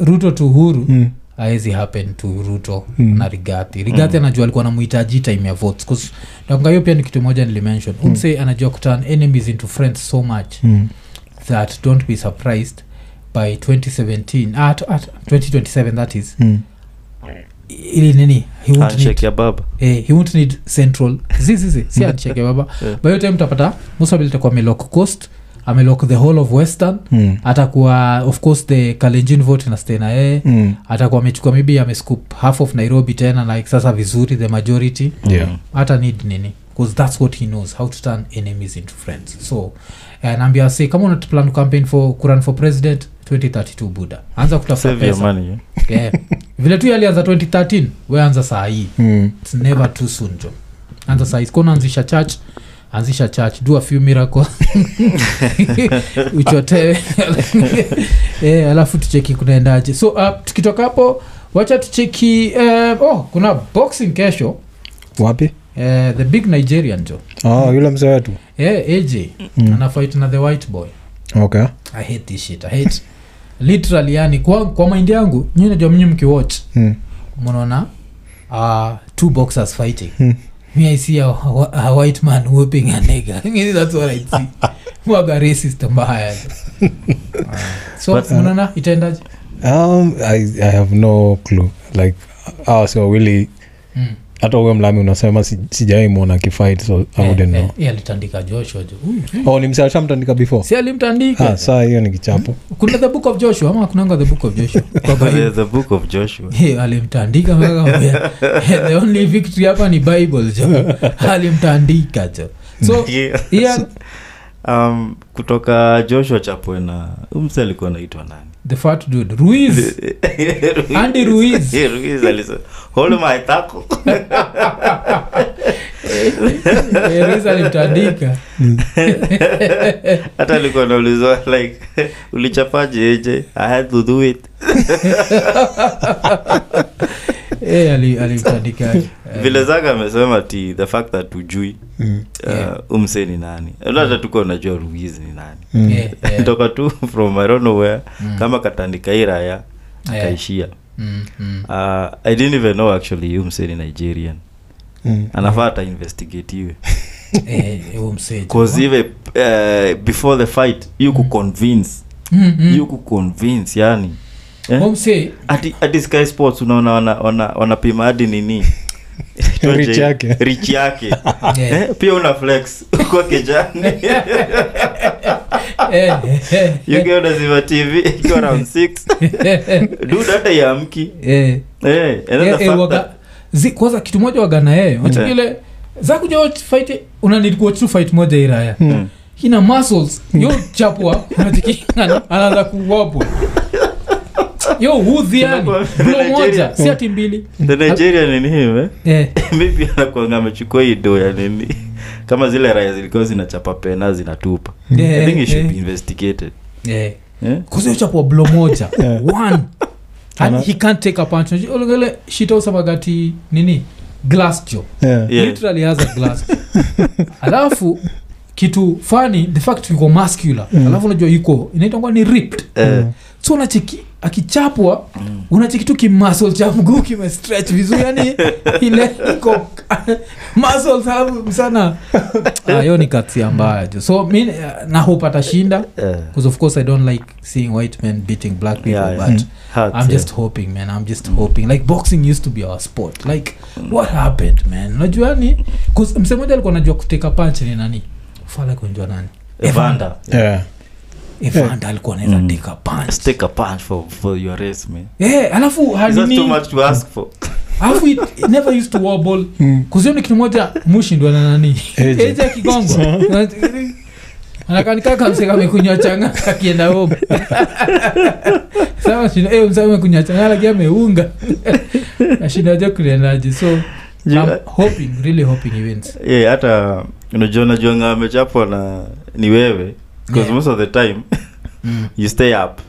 ruto tu uhuru
Mm.
Aezi happen to ruto
Mm.
na rigathi. Rigathi anajua alikuwa namuhitaji time ya votes. 'cause nakumbuka hiyo pia ni kitu moja nilimention. Umse anajua kuturn enemies into friends so much
Mm.
that don't be surprised by 2017 ah, t- at 2027 that is.
Mm.
ili nini? He won't need,
ya baba.
Eh, he won't need central. Zizizi si anchekebaba
Yeah.
by hiyo time utapata musabil takuwa amelock coast amelock the whole of western
Mm.
atakuwa of course the kalenjin vote na stay na yeye
Mm.
atakuwa amechukua maybe amescoop half of nairobi tena like sasa vizuri the majority
Yeah.
Hata need nini because that's what he knows how to turn enemies into friends so eh, naambia say kama unaplan campaign for kuran for president 2032 buda anza kutafuta pesa
eh?
yeah. vile tu alianza 2013 weanza saa hii
Mm.
its never too soon jo anza saa hii kona anzisha church anzisha church do a few miracle. Uchotewe eh, alafu tucheki kunaendaje so uh, tukitoka hapo wacha tucheki uh, oh kuna boxing kesho.
Wapi?
Uh, the big nigerian jo.
Oh, yule mzee wetu.
Yeah, aj
Mm.
anafight na the white boy.
Okay.
I hate this shit i hate. Literally yani kwa, kwa maindi yangu nyi najua mnyi mkiwatch.
Mm.
mnaona uh, two boxers fighting.
Hmm.
Me i see a, a white man whooping a nigga that's what i see. Mwaga racist mbaya uh, so
But,
mnaona itaendaje?
Um, I, i have no clue. Like uh, so really
mm.
Hata huyo mlami unasema si- sijawai mwona akifight so I
Eh, eh, eh, alitandika joshua jo Huyu,
oh ni mse ashamtandika before?
Si alimtandika.
Ah, saa hiyo ni kichapo.
Kuna the book of joshua ama kunanga the book of joshua? Kwa Bible.
There's the book of joshua.
Hey, alimtandika mpaka akamwambia, "Hey, the only victory hapa ni bible jo. Alimtandika jo. So
Yeah.
Ian,
um, kutoka joshua chapwena umse alikuwa naitwa nani
the fat dude ruiz Andy Ruiz.
Ruiz alisa hold my tackle."
Eh, ruiz alimtandika
hata alikuwa naulizwa like ulichapaje eje i had to do it
Eh, ali- alimtandika eh,
vile zaka amesema ti the fact that ujui
Mm.
uh,
Yeah.
umse ni nani hata tuko unajua ruiz ni nani
Mm.
yeah, eh,
toka tu from I don't know where
Mm.
kama katandika hii raya
Yeah.
akaishia
mm, mm.
uh, i didn't even know actually umse ni nigerian
Mm.
anafaa hata investigatiwe
Eh, huyo msee jo.
cause even uh, before the fight you kuconvince
Mm, mm.
you kuconvince yani eh? Ati, ati sky sports unaona wanapima wana, wanapima hadi nini?
Yake.
rich yake.
Eh,
eh, pia una flex. Kwa kijani
eh, eh, eh,
unazima tv ikiwa round 6 dude hata yamki
eh.
eh,
Eh, eh, waga- zi- kwanza kitu moja wagana yeye. Wachikile za kuja fight unanikuochu fight moja iraya
hmm.
ina muscles. Yo chapwa unachikingana anaanza kuwapwa yo hudhi blo moja. Si ati mbili.
The nigerian ni him eh?
eh,
maybe anakuanga amechukua hii do ya nini. Kama zile raya zilikuwa zinachapa pena zinatupa.
Eh,
i think it should be investigated.
Kuzi blo moja. One. And he can't take a punch. Olengele shita usamagati nini? Glass jo.
Yeah.
Yeah.
literally has a glass. Alafu kitu fani the fact yuko muscular.
Mm.
alafu unajua yuko inaitangwa ni ripped.
Mm.
so unacheki akichapwa unacheki tu kimasl cha mguu kimestretch vizuri yani ile iko muscles alafu Ah, hiyo ni katsia mbaya tu. So mi eh, na hope atashinda because of course i don't like seeing white men beating black people
Yeah, yeah.
but
hurts,
i'm
yeah.
just hoping man. I'm just hoping. Like boxing used to be our sport. Like what happened man? Unajua ni mse moja alikuwa najua kuteka punch ni nani? Fala kunjua nani?
Evander.
Yeah.
Evanda alikuwa anaweza
Mm.
teka punch.
Take a punch for, for your race man.
Eh, alafu
Is too much to ask for.
Alafu it, it never used to wobble.
Mm.
kuzioni kitu moja mushindwa na nani?
Eje.
eje akigongwa anakanikaka mseka amekunywa changa akienda home. Sasa shindo, eh, msee amekunywa changa lakini ameunga. Ashindaje kuliendaje? So I'm hoping really hoping he wins.
Yeah, hata unajua najuanga amechapwa na ni wewe because
Yeah.
most of the time
mm.
you stay up.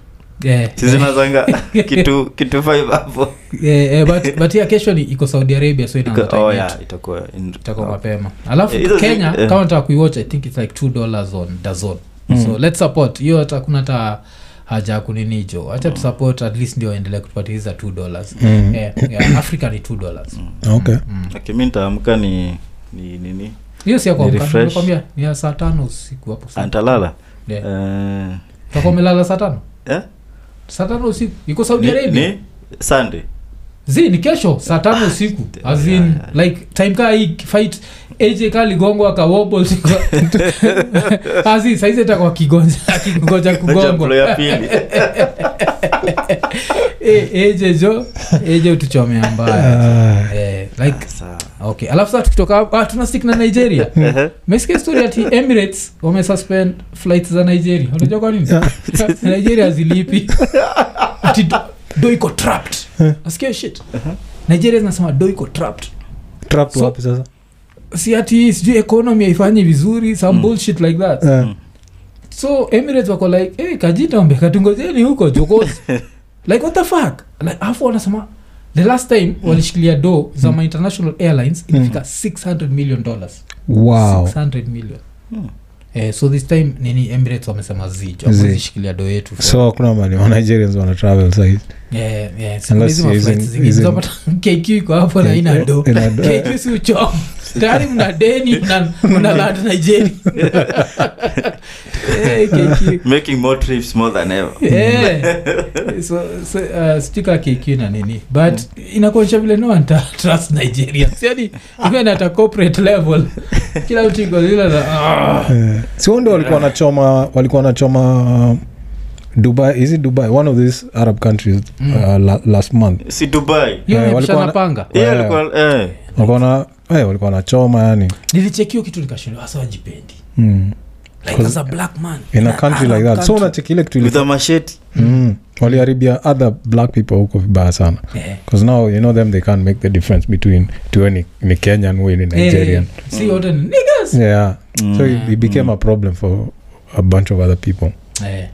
Yeah.
sizinazanga kitu kitu five hapo
yeah, yeah, but, but yeah, kesho ni iko saudi arabia so
oh yeah itakuwa
itakuwa mapema. Alafu kenya kama nataka kuiwatch i think its like two dollars on dazon
Mm.
so let's support. Hiyo hata kuna hata haja ya kuninijo hacha tusupport at least ndio endelea kutupatia two dollars.
Mm.
yeah, yeah, africa ni two dollars.
Okay.
Mm.
Okay, mi ntaamka ni ni nini
hiyo si ya
Ni
ya saa tano usiku hapo.
Antalala
Yeah.
uh,
utakuwa umelala saa tano
yeah?
saa tano usiku iko saudi
ni,
arabia
ni sunday
zi ni kesho saa tano usiku as in
Yeah, yeah.
like time kaa hii fight aj kaa ligongwa akawobol azi saizi takwa kigonja kugongwa
ya pili
Eh, aj jo aj utuchomea mbaya
Ah.
Eh, like. Okay alafu saa tukitoka hapo- ah, tuna stick na nigeria. Mesikia story ati emirates wamesuspend flight za nigeria? Unajua kwa nini? Nigeria zilipi ati do, do iko trapped. Nasikia shit? Nigeria zinasema do iko trapped.
Trapped
So-
wapi sasa?
si ati sijui economy haifanyi vizuri some
Mm.
bullshit like that.
Yeah.
Mm.
so emirates wako like hey, kajitombe katungojeni huko jokozi. Like what the fuck? Like afu wanasema the last time walishikilia do za mm. international airlines ilifika 600 million dollars.
Wow.
600 million.
Hmm.
Eh, so this time nini emirates wamesema zijo zishikilia do yetu.
So mali wa nigerians wana travel saizi
Yeah, yeah,
using-
zapata kq iko hapo na ina do kq si uchom tayari mna deni mna- mna land nigeria Eh, KQ.
making more trips more than ever
Eh. so, so, uh, kq na nini but inakuonyesha vile no one ta- trust nigeria yani even at a corporate level kila mtu iko lile la ah.
Eh, si wao ndio walikuwa wanachoma walikuwa wanachoma uh, dubai is it dubai one of these arab countries
Mm.
uh, la, last month
si dubai
hiyo
Eh,
ni
walikuwa na-
panga
hiyo
Yeah.
alikuwa eh
walikuwa na eh, walikuwa wanachoma yani
nilichekio kitu nikashindwa hasa wajipendi
mm.
like as a black man
in a country like that so unacheki ile kitu
with
ilifanya- mm. waliharibia other black people huko vibaya sana
Eh.
yeah. now you know them they can't make the difference between tuwe ni, ni kenyan we ni nigerian
Eh, si wote ni niggas.
so it,
Mm.
it became a problem for a bunch of other people
Eh.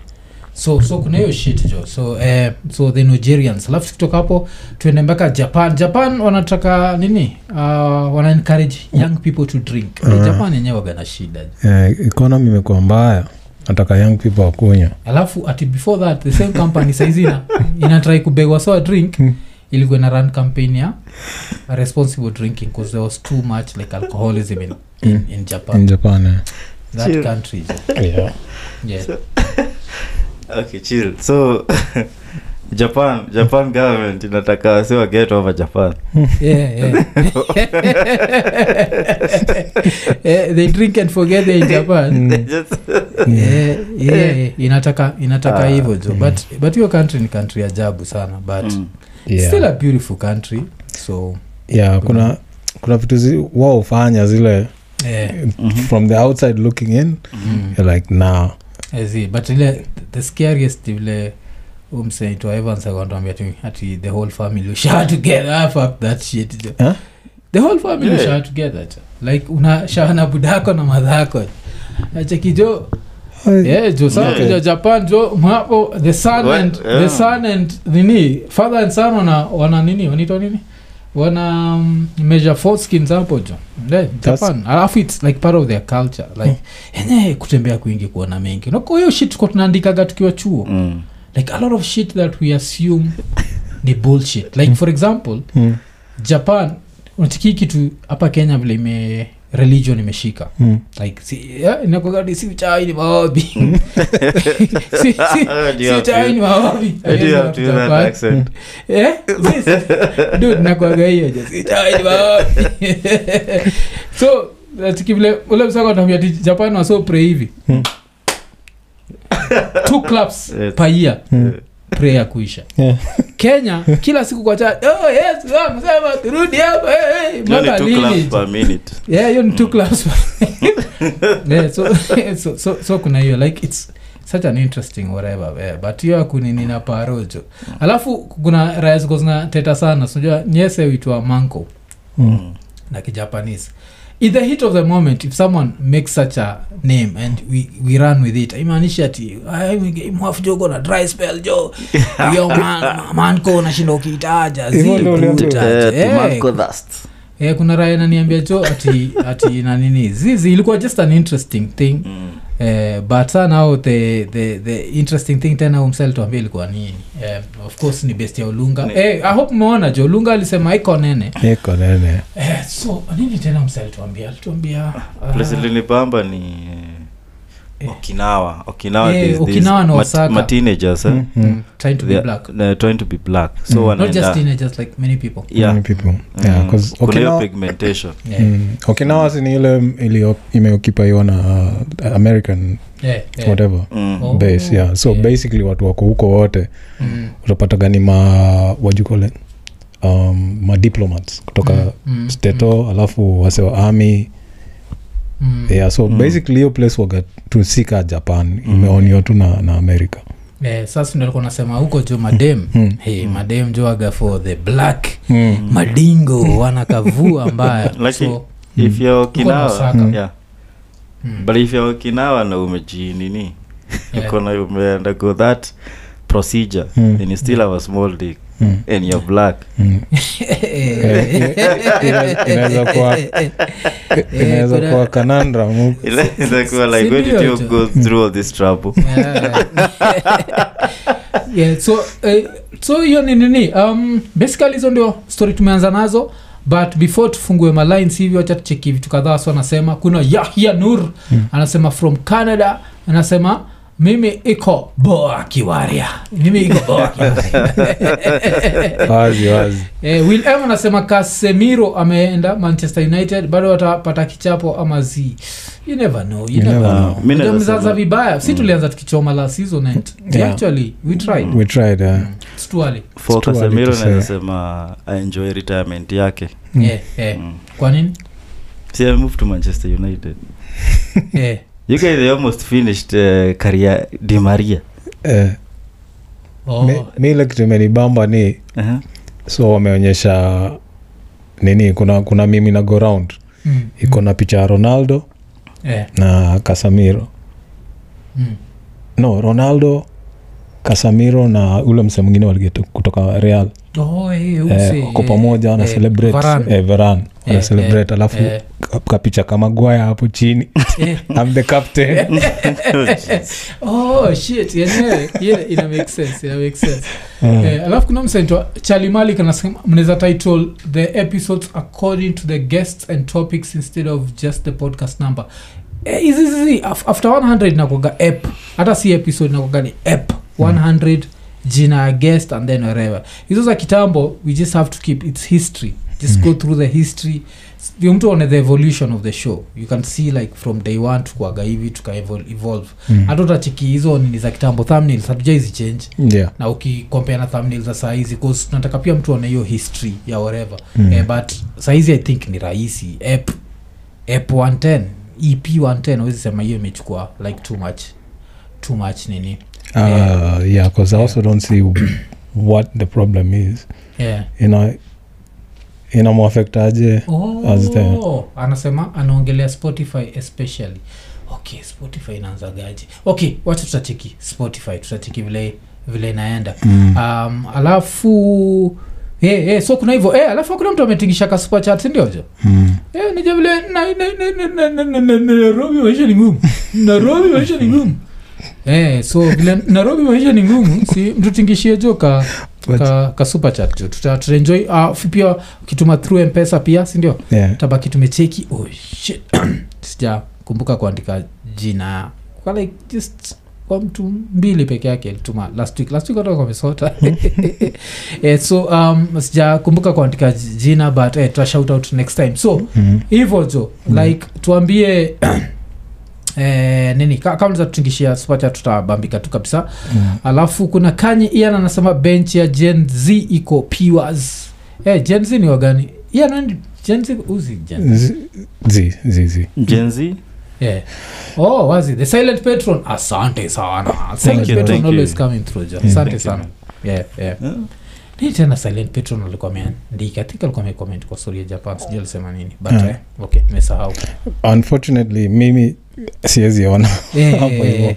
So so kuna hiyo shit jo so eh, so the nigerians alafu tukitoka hapo tuende mpaka japan japan wanataka nini uh, wana encourage young people to drink uh.
Uh.
japan yenyewe wagana shida
eh, economy imekuwa mbaya nataka young people wakunywa
alafu ati before that the same company saizi ina, inatrai kubegwa soa drink
Hmm.
ilikuwa na run campaign ya responsible drinking because there was too much like alcoholism in, in, in japan
in japan yeah.
that
Chill.
country yeah.
yeah.
yeah.
okay chill so japan japan government inataka wasi get over japan
yeah, yeah. yeah, they drink and forget they in japan
Just-
yeah, yeah, yeah. inataka inataka
Ah,
hivyo jo but but hiyo country ni country ajabu sana but
Mm.
Yeah.
still a beautiful country so
yeah kuna kuna vitu wao hufanya zile
eh,
Mhm.
from the outside looking in
mm.
you're like nah
I see. but ile the scariest vile umseitwa evans akwambia tu ati the whole family ushaa together ah, fuck that shit
Huh?
the whole family
Yeah.
ushaa together like unashaa na budako na madhako acheki jo yeah, jo sakuja
Yeah.
japan jo mwapo the son
What?
and
Yeah.
the son and nini father and son wana wana nini wanaitwa nini wana um, measure foreskins hapo jo japan. Alafu its like part of their culture. Like enye kutembea kwingi kuona mengi. Nako hiyo shit tuko tunaandikaga tukiwa chuo.
Mm.
like a lot of shit that we assume ni bullshit. Like for example
mm.
japan unachiki kitu hapa kenya vile ime religion imeshika
Mm.
like inakuwaga si ni ni. Eh? This- nakwaga hiyo si uchawi ni maobi so vile ule msako atambia ti japan wasopre hivi
Mm.
two claps
Yes.
per year
Mm.
Prayer kuisha.
Yeah.
kenya kila siku kwa cha oh, yes amsema turudi hey, lini yeah hiyo ni two class yeah, so, so, so, so kuna hiyo like its such an interesting whatever yeah, but hiyo akunini na parojo. Alafu kuna raya ziko zinateta sana sinajua nyese uitwa manko
Mm.
na kijapanese in the heat of the moment if someone makes such a name and we, we run with it imaanishi ati mwafu jogo na dry spell jo. Yo man, manko nashindo ukiitaja.
Eh,
Eh, eh, kuna raya naniambia jo ati ati nanini zizi ilikuwa just an interesting thing.
Mm.
Eh, but sa now the, the, the interesting thing tena umsel tuambia ilikuwa nini? Eh, of course ni best ya ulunga
Ni-
eh, i hope umeona jo ulunga alisema iko nene.
Iko nene.
Eh, so nini tena msel tuambia alituambia uh,
Place ilinibamba ni
Eh.
Okinawa okinawa
Eh,
these- these
Okinawa na Osaka.
ma teenagers, eh?
Mm, mm.
mm, trying to be
They are-
black
they're trying to be black so
Mm.
not
wanaenda
teenagers like many people
yeah.
Many people yeah
Mm. kuna hiyo
Okinawa-
pigmentation
yeah.
Mm. okinawa si ni ile ilio- imeokipaiwa na uh, american
Yeah, yeah.
whatever
Mm.
Oh.
base yeah so
yeah.
basically watu wako huko wote
Mm,
ma wajukole um, madiplomats kutoka
mm, mm,
steto alafu wase wa army
mm.
yeah so
Mm.
basically hiyo place waga tusika japan imeonio tu na, na america
Eh, sasa nasema huko jo madem
Mm.
hey, madem jo for the black
mm.
madingo wanakavua mbaya
Lucky.
so,
if you're okinawa
Mm.
yeah
mm,
but if you're okinawa na umejinini
yeah.
uko na umeenda go that procedure
Mm.
and you still have a small dick
Mm.
and you're black
Mm. inaweza kuwa- inaweza
kuna-
kuwa kanandra
inakuwa like where did you go through all this trouble
Yeah. yeah, so so hiyo ni nini um, basically hizo ndio story tumeanza nazo but before tufungue malines hivyo wacha tucheki vitu kadhaa so anasema kuna yahya nur
Mm.
anasema from canada anasema mimi iko boa kiwaria. Mimi iko boa
wazi wazi.
Eh, will anasema kasemiro ameenda manchester united bado watapata kichapo ama z you never know you never know. mzaza vibaya. Si tulianza tukichoma la season end
Yeah.
actually we tried.
We tried uh,
It's too early.
for
It's too early
casemiro
to say.
nawezasema aenjoy retirement yake.
Yeah,
eh.
mm.
kwa nini?
Si I moved to manchester united.
Eh,
you guys they almost finished uh, career di maria.
Eh,
oh,
mi- mi ile kitu imenibamba ni
uh-huh.
so wameonyesha nini kuna kuna mimi na go round.
Mm,
iko na picha ya ronaldo
eh,
na Casemiro.
Mm.
no ronaldo casamiro na ule mse mwingine waligeta kutoka real.
Oh, hey,
eh, wako
eh,
pamoja wana
eh,
eh, veran wana
Eh,
celebrate.
eh,
alafu
eh,
kapicha kama gwaya hapo chini.
Am
I'm the captain.
Oh shit. Yenyewe yeah, ina make sense ina make sense.
Mm.
eh, alafu kuna msento charli malik anasema mnaweza title the episodes according to the guests and topics instead of just the podcast number. Eh, hizi eh, af- after 100 nakwaga ep. Hata si episode nakwaga ni ep 100 jina ya guest and then wherever. Hizo za kitambo we just have to keep its history. Just go through the history. Ndio mtu one the evolution of the show. You can see like from day one tukuaga hivi tuka evol- evolve.
Mm.
utachiki hizo nini za kitambo thumbnails hatujaizi change.
Yeah.
Na ukikompea na thumbnail za sahizi bcause tunataka pia mtu one hiyo history ya whatever.
Mm.
eh, but sahizi i think ni rahisi. Ep ep 110 ep 110 awezi sema hiyo imechukua like too much. Too much nini
uh, yeah because yeah, i also don't see what the problem is.
Yeah.
you know inamwafektaje
oh, anasema anaongelea spotify especially. Okay spotify inaanzagaje okay wacha tutacheki spotify tutacheki vile vile inaenda.
Mm.
um, alafu Yeah, yeah, so kuna hivyo eh, alafu akuna mtu ametingisha kasupa chat sindiojo
mm.
eh, nija vile maisha ni ngumu. Nairobi maisha ni ngumu hey, so vile nairobi maisha ni ngumu si mtutingishie jo ka ka, ka jo. Tuta- uh, pia ukituma through mpesa pia sindio
yeah.
tabaki tumecheki oh shit. Sija kumbuka kuandika jina. Kwa like just kwa mtu mbili peke yake alituma last week. Last week watu wamesota. Eh, so um, sijakumbuka kuandika jina but eh, tuta shout out next time. So
mm.
hivyo jo.
Mm.
like tuambie Eh, nini ka- kama za tutingishia spacha tutabambika tu kabisa.
Mm.
alafu kuna kanyi ian anasema bench ya gen z iko pwas eh, gen z ni wagani ian gen z uzi gen
Z-
yeah. oh wazi the silent patron. Asante sana. Silent
you,
patron always
you.
coming through jo
Yeah,
asante sana.
man.
yeah, yeah. ni tena silent patron alikuwa ameandika? Think alikuwa amecomment kwa story ya japan sijui alisema nini. But
Yeah.
eh, okay nimesahau.
Unfortunately mimi siwezi ona.
Eh,
Hapo
eh,
hivo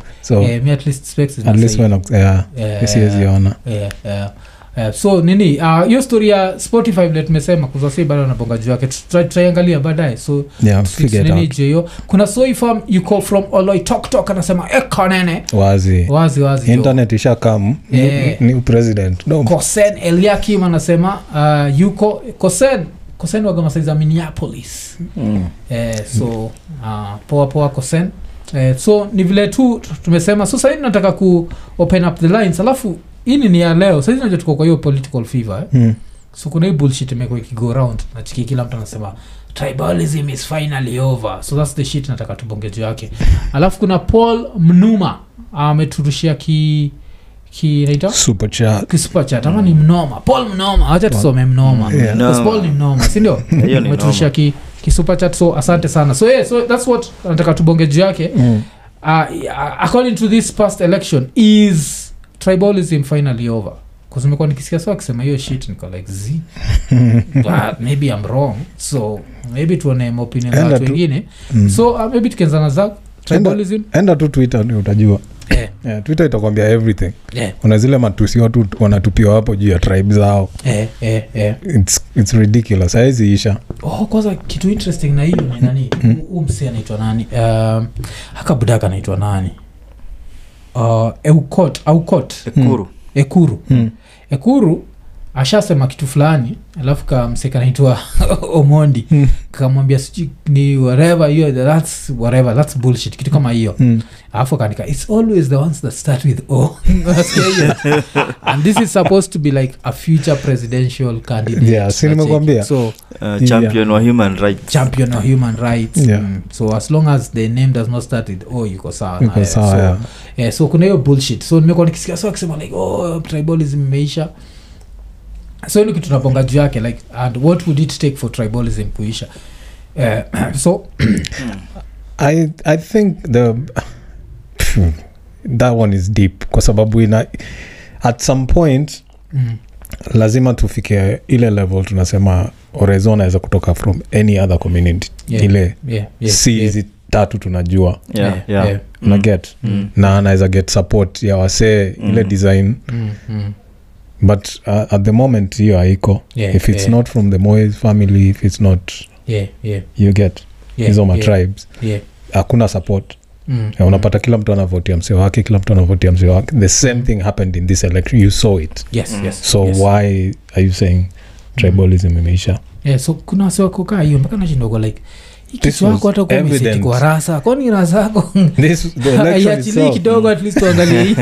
nini ah, hiyo uh, story ya spotify vile tumesema kuzasei bado anabonga juu yake. Tutaiangalia baadaye. So
yeah,
nini jeyo kuna soifam yuko from oloi toktok anasema eh, ekonene
wazi.
Wazi wazi
internet ishakam
eh,
new president. No.
kosen eliakim anasema uh, yuko kosen kosen wagamasaiza minneapolis
Mm.
eh, so uh, poa poa kosen eh, so ni vile tu tumesema so sahii nataka ku open up the lines alafu ini ni ya leo saizi najua tuko kwa hiyo political fever eh?
mm.
so kuna hii bullshit imekuwa ikigo round nachiki kila mtu anasema tribalism is finally over so thats the shit nataka tubonge juu yake alafu kuna paul mnuma ameturushia uh, ki naita
super chat.
Ama ni mnoma. Paul mnoma. Wacha tusome mnoma.
Yeah.
Because paul ni mnoma sindio
Hiyo ni
umeturushia
noma.
ki so asante sana. So yeah, so that's what nataka tubonge juu yake.
Mm.
uh, according to this past election is tribalism finally over? Kuzimekuwa nikisikia so akisema hiyo shit niko like z but maybe i'm wrong. So maybe tuone opinion watu wengine.
Mm.
so uh, maybe tukianza na tribalism.
enda tu twitter utajua
eh,
yeah, twitter itakwambia everything.
Yeah.
una zile matusi watu wanatupiwa hapo juu ya tribe zao.
Yeah, yeah, yeah.
it's, it's ridiculous. Isha.
Oh, kwanza kitu interesting na hiyo ni nani? Huu msi anaitwa nani? Um, haka budaka anaitwa nani? Uh, eukot aukot
ekuru.
Ekuru.
Mm.
ekuru ashasema kitu fulani alafu kamseka naitwa omondi kamwambia sijui ni whatever hiyo that's whatever that's bullshit kitu kama hiyo.
Mm.
alafu akaandika it's always the ones that start with o. And this is supposed to be like a future presidential candidate.
Yeah,
so
uh, champion wa human rights.
Champion of human rights.
Yeah.
mm. so as long as the name does not start with o yuko sawa, so,
yeah.
yeah, so kuna hiyo bullshit. So nimekuwa nikisikia so akisema like oh tribalism imeisha so ni kitu naponga juu yake like and what would it take for tribalism kuisha uh, so
I, i think the that one is deep kwa sababu ina at some point
mm,
lazima tufike ile level tunasema orezo anaweza kutoka from any other community
yeah,
ile
yeah, yeah,
si
yeah,
hizi tatu tunajua
yeah,
yeah,
yeah.
yeah.
na
Mm.
get
Mm.
na anaweza get support ya wasee ile
Mm.
design
Mm, mm,
but uh, at the moment hiyo haiko.
Yeah,
if it's
yeah.
not from the moy family if it's not
yeah, yeah,
you get
yeah,
hizo matribes
yeah,
tribes.
yeah.
hakuna support.
Mm,
yeah, unapata kila mtu anavotia msee wake kila mtu anavotia msee wake. The same thing happened in this election. You saw it.
Yes,
Mm.
yes,
so
yes.
why are you saying tribalism imeisha?
Yeah, so kuna wasiwakokaa hiyo mpaka nashindogo like hii
This
kichwa yako
was
hata kuwa kwa rasa kwani rasa yako
this the election
aiachilii
itself,
kidogo at least tuangalie hii.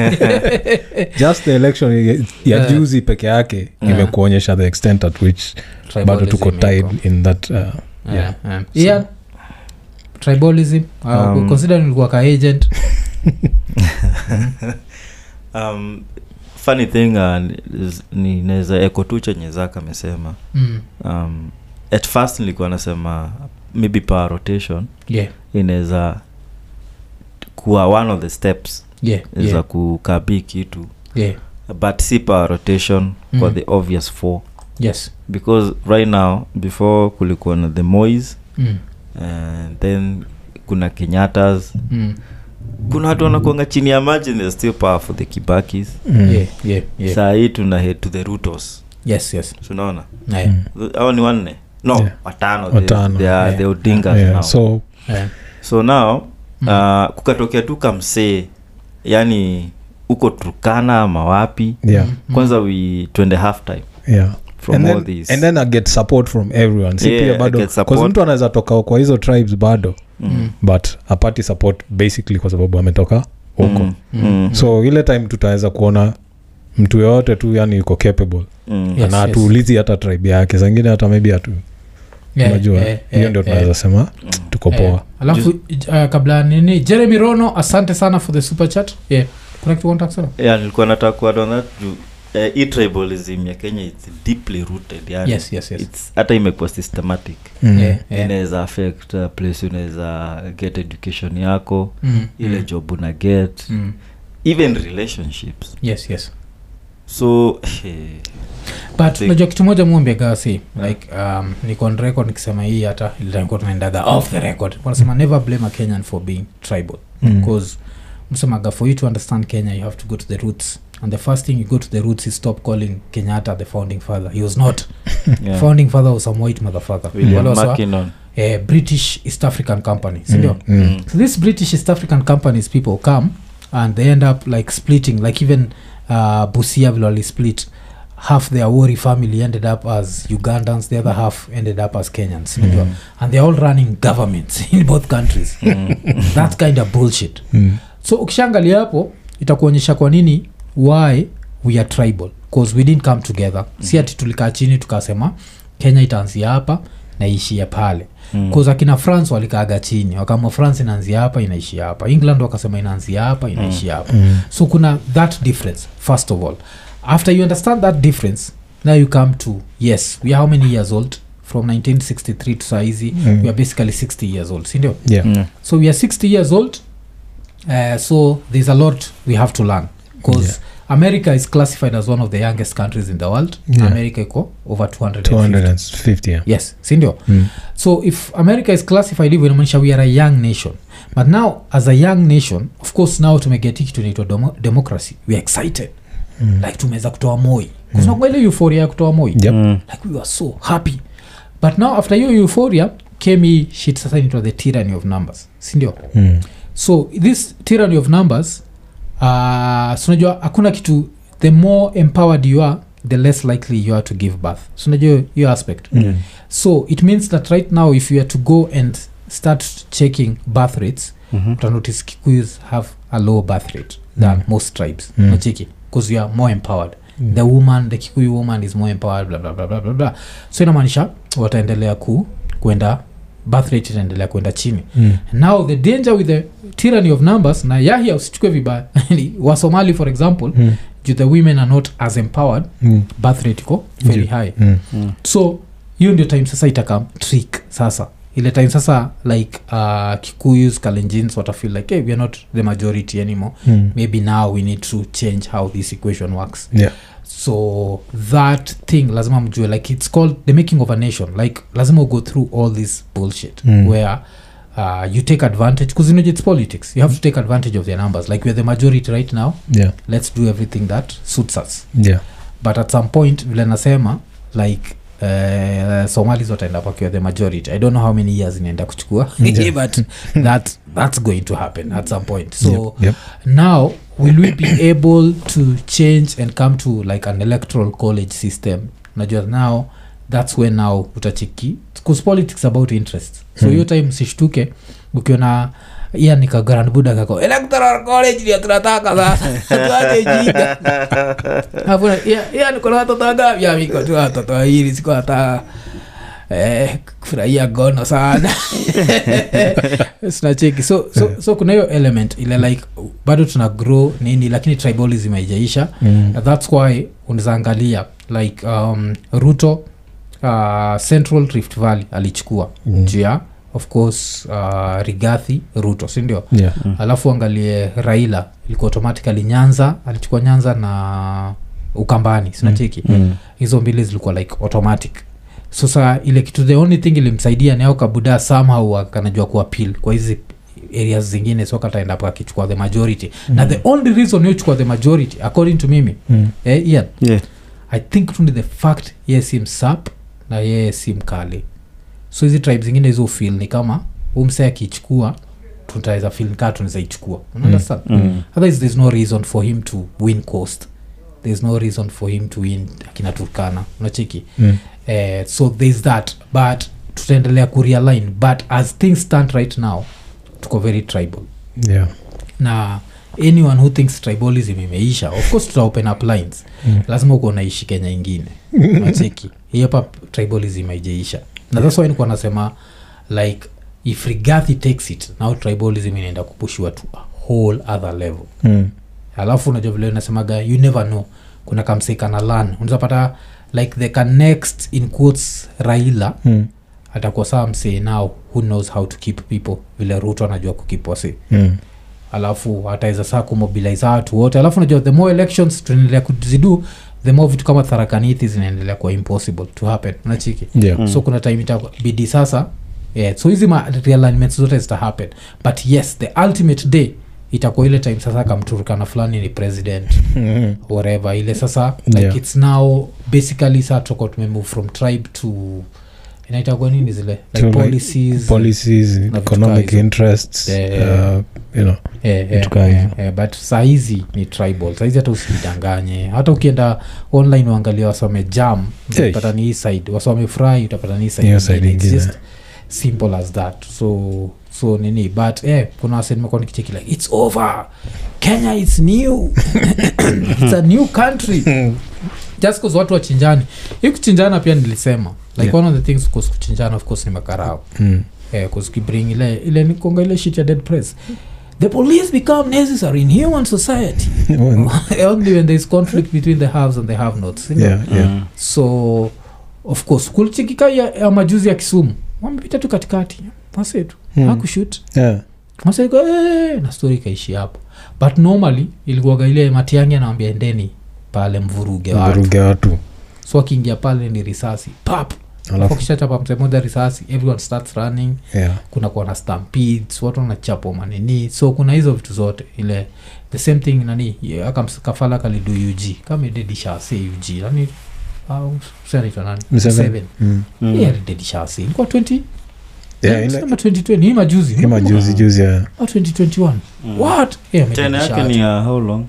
just the election ya-
Yeah.
juzi peke yake
Yeah.
imekuonyesha the extent at which bado tuko tied in that uh,
Yeah,
yeah.
yeah. Yeah. tribalism uh,
Um,
consider nilikuwa ka agent
um, funny thing uh, ninaweza eko tu chenye zaka amesema
mm.
um, at first nilikuwa nasema maybe power rotation
yeah,
inaweza kuwa one of the steps
yeah,
za
yeah,
kukabii kitu
yeah.
but si power rotation mm. kwa
Mm.
the obvious four
yes
because right now before kulikuwa na the mois
mm.
and then kuna kenyatas
Mm.
kuna watu wanakuanga chini ya maji the they're still powerful the kibakis
Mm.
Yeah, yeah, yeah.
saa hii tuna head to the rutos
yes yes
tunaona
yeah.
Mm.
au ni wanne no
Yeah.
watano
Watano.
they, they are
Yeah.
the odingas
Yeah,
now
so
Yeah.
so now
Mm.
uh, kukatokea tu kamsee yani uko turkana ama wapi
yeah
Mm.
kwanza we twende half time
yeah
from
and
all
then,
these
and then i get support from everyone si
Yeah,
pia bado
get support.
'cause mtu anaweza toka kwa hizo tribes bado
mm.
but apati support basically kwa sababu ametoka huko
Mm. Mm.
so ile time tutaweza kuona mtu yoyote tu yani yuko capable
Mm.
Yes,
na
yes.
hata tribe yake zangine hata maybe hatu
Yeah,
unajua hiyo
yeah,
ndio
yeah.
tunaweza sema tuko
Yeah. alafu uh, kabla nini jeremy rono asante sana for the super chat yeah. kuna kitu unataka
yeah nilikuwa nataka kuadd that juu eh, hii tribalism ya kenya its deeply rooted yani
yes yes yes
It's- hata imekuwa systematic
Mm.
yeah, yeah.
inaweza affect uh, place unaweza get education yako
Mm,
ile
mm,
job una get
mm.
even relationships
yes yes
so
but unajua kitu moja mwambia gasi like um, niko on record nikisema hii hata ilikuwa tunaendaga off the record. Wanasema never blame a kenyan for being tribal.
Mm.
msemaga for you to understand kenya you have to go to the roots. And the first thing you go to the roots is stop calling kenyatta the founding father. He was not.
Yeah.
founding father was some white waswa-
Mackinnon.
eh, british east african company sindio
Mm.
Mm.
so this british east african companies people come and they end up like splitting. Like even uh, busia vile split half their wori family ended up as ugandans the other half ended up as kenyans mm.
Mm.
and they're all running governments in both countries
Mm.
that kind of bullshit
Mm.
so ukishaangalia hapo itakuonyesha kwa nini why we are tribal bcause we didn't come together si ati tulikaa chini tukasema kenya itaanzia hapa na pale
Mm.
akina france walikaaga chini wakama france inaanzia hapa inaishia hapa england wakasema inaanzia hapa inaishia hapa
Mm.
so kuna that difference first of all after you understand that difference now you come to yes we are how many years old from 1963 to saizi
Mm.
we are basically 60 years old sindio
yeah
yeah.
so we are 60 years old uh, so there's a lot we have to learn because
Yeah.
america is classified as one of the youngest countries in the world
Yeah.
america iko over 250
250 yeah.
yes sindio
Mm.
so if america is classified hivyo inamaanisha we are a young nation but now as a young nation of course now to kitu inaitwa demo- democracy we are excited
Mm.
Like tumeweza kutoa moi ile euforia ya kutoa moi
Yep.
Mm.
like we were so happy but now after hiyo euphoria came shit sasa into the tyranny of numbers sindio
Mm.
so this tyranny of numbers uh, sunajua hakuna kitu the more empowered you are the less likely you are to give birth sunajua unajua hiyo aspect
Mm.
so it means that right now if you are to go and start checking birth rates
Mhm.
utanotice kikuyus have a low birth rate than
Mm.
most tribes
Mm.
nachiki because you are more empowered
Mm.
the woman the kikuyu woman is more empowered blah, blah, blah, blah, blah, blah. so inamaanisha wataendelea ku kwenda birth rate itaendelea kwenda chini
Mm.
now the danger with the tyranny of numbers na yahya usichukue vibaya wasomali for example
Mm.
the women are not as empowered
Mm.
birth rate iko very high
Mm.
Mm.
so hiyo ndio time sasa itakam trick sasa ile time sasa like uh, kikuyus kalenjins watafeel like hey, weare not the majority anymore
Mm.
maybe now we need to change how this equation works
Yeah.
so that thing lazima mjue like it's called the making of a nation like lazima go through all this bullshit
Mm.
where uh, you take advantage because you know it's politics you have to take advantage of their numbers like we're the majority right now
Yeah.
let's do everything that suits us
Yeah.
but at some point vile nasema like uh, somalis wataenda pakiwa the majority i don't know how many years inaenda kuchukua
Yeah.
but that, that's going to happen at some point so
Yep. Yep.
now will we be able to change and come to like an electoral college system najua now that's when now utachiki politics about interest so
Mm.
hiyo time sishtuke ukiona iya nika grand buda kako electoral college ndio tunataka sasa tuache jinga Alafu ya iya- iya niko na watoto wangapi Ya, miko tu watoto wawili siko hata eh, kufurahia gono sana. Sinacheki so, so, so kuna hiyo element. Ile like bado tuna grow nini lakini tribalism haijaisha
Mm.
thats why unazaangalia like um, ruto uh, central rift valley alichukua.
Mm.
juu ya of course uh, rigathi ruto sindio
Yeah.
alafu angalie raila ilikuwa automatically nyanza alichukua nyanza na ukambani sinacheki
Mm.
hizo mbili zilikuwa like automatic sasa ile kitu the only thing ilimsaidia nao kabuda somehow akanajua kuapil kwa hizi areas zingine so kataendapo akichukua the majority mm. na the only reason yochukua the majority according to mimi
Mm.
eh, Ian,
Yeah.
i think tu the fact yeye si msap na yeye si mkali so hizi tribe zingine hizo fil ni kama umse akichukua tutaweza fil kaa tunaweza ichukua. Unaunderstand?
Mm.
otherwise there's no reason for him to win coast. There's no reason for him to win akina turkana. Unacheki?
Mm.
eh, so there's that. But tutaendelea kurealign but as things stand right now tuko very tribal.
Yeah.
na anyone who thinks tribalism imeisha of course tuta open up lines.
Mm.
lazima uko naishi kenya ingine. Nacheki hiyo hapa tribalism haijaisha na that's why nilikuwa nasema like if rigathi takes it now tribalism inaenda kupushiwa to a whole other level
Mm.
alafu unajua vile nasemaga you never know kuna kamsekana lan unazapata like the next in quotes raila
Mm.
atakuwa saa msee nao who knows how to keep people vile ruto anajua kukip
Mm.
alafu ataweza saa kumobilize watu wote alafu unajua the more elections tunaendelea kuzidu the more vitu kama tharakanithi zinaendelea kuwa impossible to happen nachiki
Yeah.
Mm.
so kuna time itabidi sasa yeah, so hizi realignments zote zita happen but yes the ultimate day itakuwa ile time sasa kamturukana fulani ni president
Mm.
whatever ile sasa like
Yeah.
it's now basically saa tuko tumemove from tribe to inaitagwa nini zile? Like
like
policies
policies economic interests
Yeah.
uh, you know Vitu kaa hivyo.
but sahizi ni tribal. Sahizi hata usijidanganye hata ukienda online uangalia wasome jam utapata ni hii side. Wasome fry utapata ni side
side
It's simple as that. So so nini but eh, kuna wasenimekuwa nikicheki like it's over. Kenya is new. It's a new country just cause watu wachinjani hii kuchinjana pia nilisema like
Yeah.
one of the things cause kuchinjana of course ni makarao
Mm.
eh, ile ile nikonga ile shit ya dead press the police become necessary in human society only when there is conflict between the haves and the have nots
yeah, yeah.
Mm.
so of course kulichikika ya, ya majuzi ya kisumu wamepita tu katikati masetu
Mm.
hakushut
Yeah.
waseko hey, na stori ikaishi hapo but normally ilikuwaga ile matiangi anawambia endeni pale mvuruge watu.
Watu.
So akiingia pale ni risasi. Pap!
Kishachapa
ukishachapa risasi everyone starts running.
Yeah.
kuna kuwa na stampedes watu wanachapwa manini. So kuna hizo vitu zote. Ile the same thing nani ye- aka ms- kafala kalidu ug kama dedishase ug nani aridedishase.
Mm.
Mm.
Ilikuwa 20
Yeah,
eh,
ile-
sema 2020 hii majuzi.
hii majuzi juzi ya
au 2021
Mm.
what? Yeah,
tena yake ni ya how long?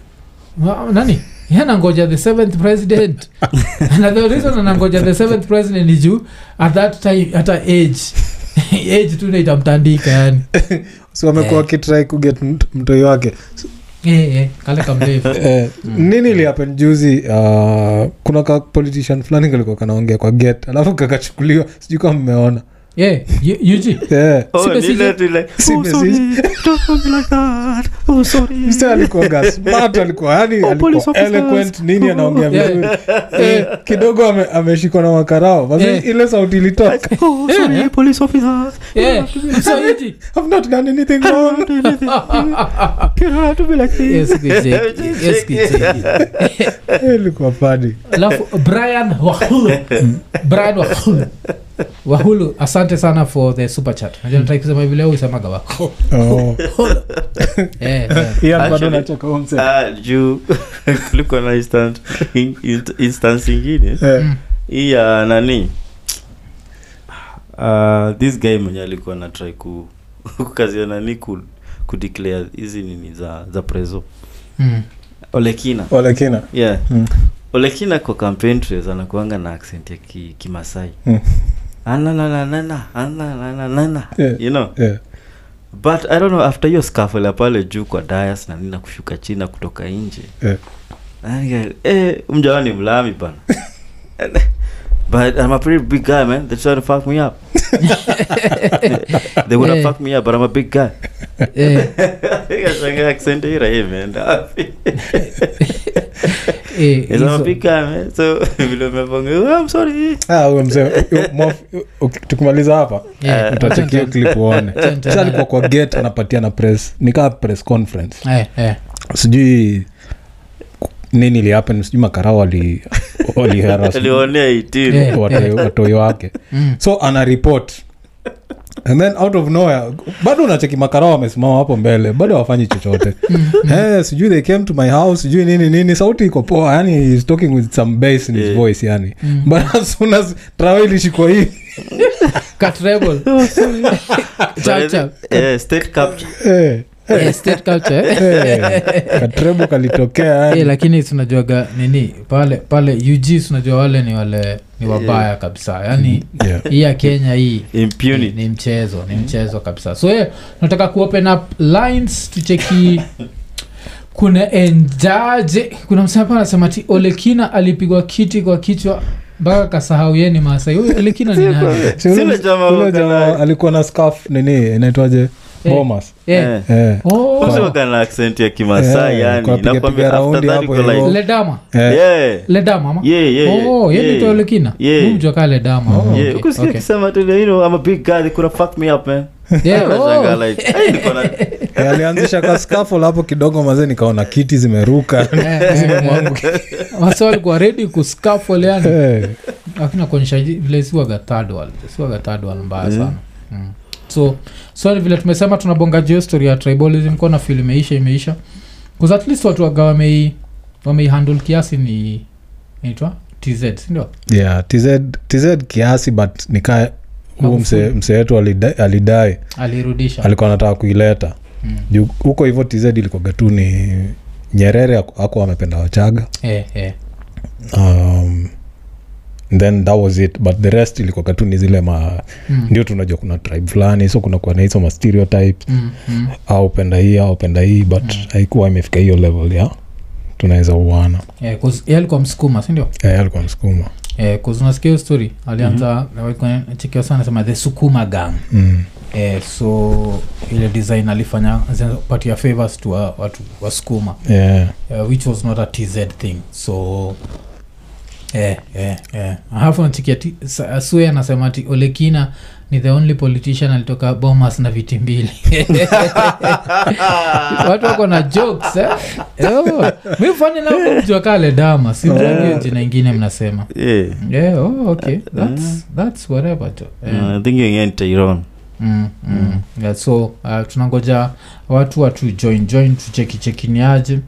Ah, nani Yeye anangoja the seventh president. Na the reason anangoja the seventh president juu at that time hata age age tu ndo itamtandika yani.
So amekuwa
Eh.
wakitrai kuget mtoi wake
Eh, eh,
eh, nini ilihapen juzi uh, kuna ka politician fulani kalikuwa kanaongea kwa get alafu kakachukuliwa sijui kama mmeona
yeah, you- Eugene.
yeah.
Oh,
Si
"Oh. Oh, sorry."
mse alikuwa smart alikuwa yani
Oh,
alikuwa eloquent nini anaongea vizuri eh, kidogo ame- ameshikwa na makarao basi
Yeah.
ile sauti ilitoka
sorry,
Yeah.
police officers.
Yeah, so Eugene.
I've not done anything wrong
You don't have to be like this.
Yes, kucheki. Yes, kucheki.
Ilikuwa padi
alafu brian wahulu brian wahulu wahulu asante sana for the super chat nataki kusema hivi leo usemaga wako
oh.
eh, eh.
Ah, juu kulikuwa na instant, in, in, instance ingine
Eh,
Mm.
hii ya nani uh, this guy mwenye alikuwa na try ku kukazia nani ku, kudeclare hizi nini za za preso
Mm.
olekina
Olekina.
yeah
Mm.
olekina kwa campaign trails anakuanga na accent ya ki, kimasai
Mm.
You know
Yeah.
but i don't know after hiyo scaffold pale juu kwa dias na nina kushuka chini na kutoka nje
Yeah.
Eh, mjawa ni mlami bana but i'm a pretty big guy man they're trying to fuck me up they would have
Eh.
fucked me up but i'm a big guy Yeah. Accent man
tukimaliza hapa
Yeah,
utachekia
acha-
clip uone.
Acha- acha-
Sasa alikuwa kwa get anapatia na press nikaa press conference.
Eh, eh.
sijui nini ilihappen sijui makarao wali waliharas
alionea 18
Yeah.
watoi watoi wake.
Mm.
so ana report and then out of nowhere bado unacheki makarao wamesimama hapo mbele bado hawafanyi chochote hey, sijui they came to my house sijui nini nini sauti iko poa yani he's talking with some bass in his
Yeah.
voice yani
Mm.
but as soon as ilishikwa hivi
Cut rebel. Chap, chap.
Eh, state capture
eh,
Eh, state culture, eh.
eh, katrebo kalitokea hey,
lakini tunajuaga nini? Pale pale ug tunajua wale ni wale ni wabaya kabisa. Yaani
yeah.
hii ya kenya hii ni, ni mchezo ni mchezo kabisa. So yeah, nataka kuopen up lines tucheki kuna enjaje kuna msapa anasema ti olekina alipigwa kiti kwa kichwa mpaka kasahau ye ni maasai. Huyu olekina ni nani?
alikuwa na scarf nini inaitwaje?
Eh.
Bomas
Eh,
Eh.
eh.
oh,
na accent ya kimasai yani nakwambia after that
hapo
like
ledama.
Yeah.
Ledama ma
yeah yeah
oh yeye ndio olekina
Yeah.
mjua kaa ledama. Oh,
yeah
okay,
ukusikia
okay.
akisema tu you know i'm a big guy they could have fucked me up man.
Yeah,
Nashangaa like hey, niko na
alianzisha ka scaffold hapo kidogo maze nikaona kiti zimeruka.
Wasa redi kuskafol yani. Lakini akuonyesha vile siwaga siwaga mbaya sana. Mm. So so vile tumesema tunabonga juu story ya tribalism kona fil imeisha imeisha. Bcause at least watu waga wamei wameihandle kiasi ni inaitwa tz sindio?
Yeah, tz, tz kiasi but nikaa huu mse mse wetu alida- alidai.
Alirudisha.
Alikuwa anataka kuileta.
Mm.
juu huko hivyo tz ilikoga tu ni nyerere ako amependa wachaga.
Eh, eh.
um, then that was it but the rest ilikoga tu ni zile ma
Mm.
ndio tunajua kuna tribe fulani so kunakuwa na hizo mastereotypes
Mm, mm.
au penda hii au penda hii but haikuwa imefika hiyo level ya tunaweza uana
Eh, alikuwa msukuma sindio
Eh, alikuwa msukuma
unasikia hiyo story alianza mm-hmm. sana sema the sukuma gang
mm.
eh, so ile design alifanya patia favors to watu wasukuma
yeah.
uh, which was not a tz thing so eh, yeah, eh. alafu nachikia asue anasema ti olekina ni the only politician alitoka bomas na viti mbili. Watu wako na jokes eh? oh, mi fanya nakumjua kale dama simjagio jina ingine mnasema.
Yeah
yeah, oh, okay. That's, that's whatever to yeah.
no, i think you're in Tehran
mm, mm. Yeah, so uh, tunangoja watu watu join join tuchekichekiniaje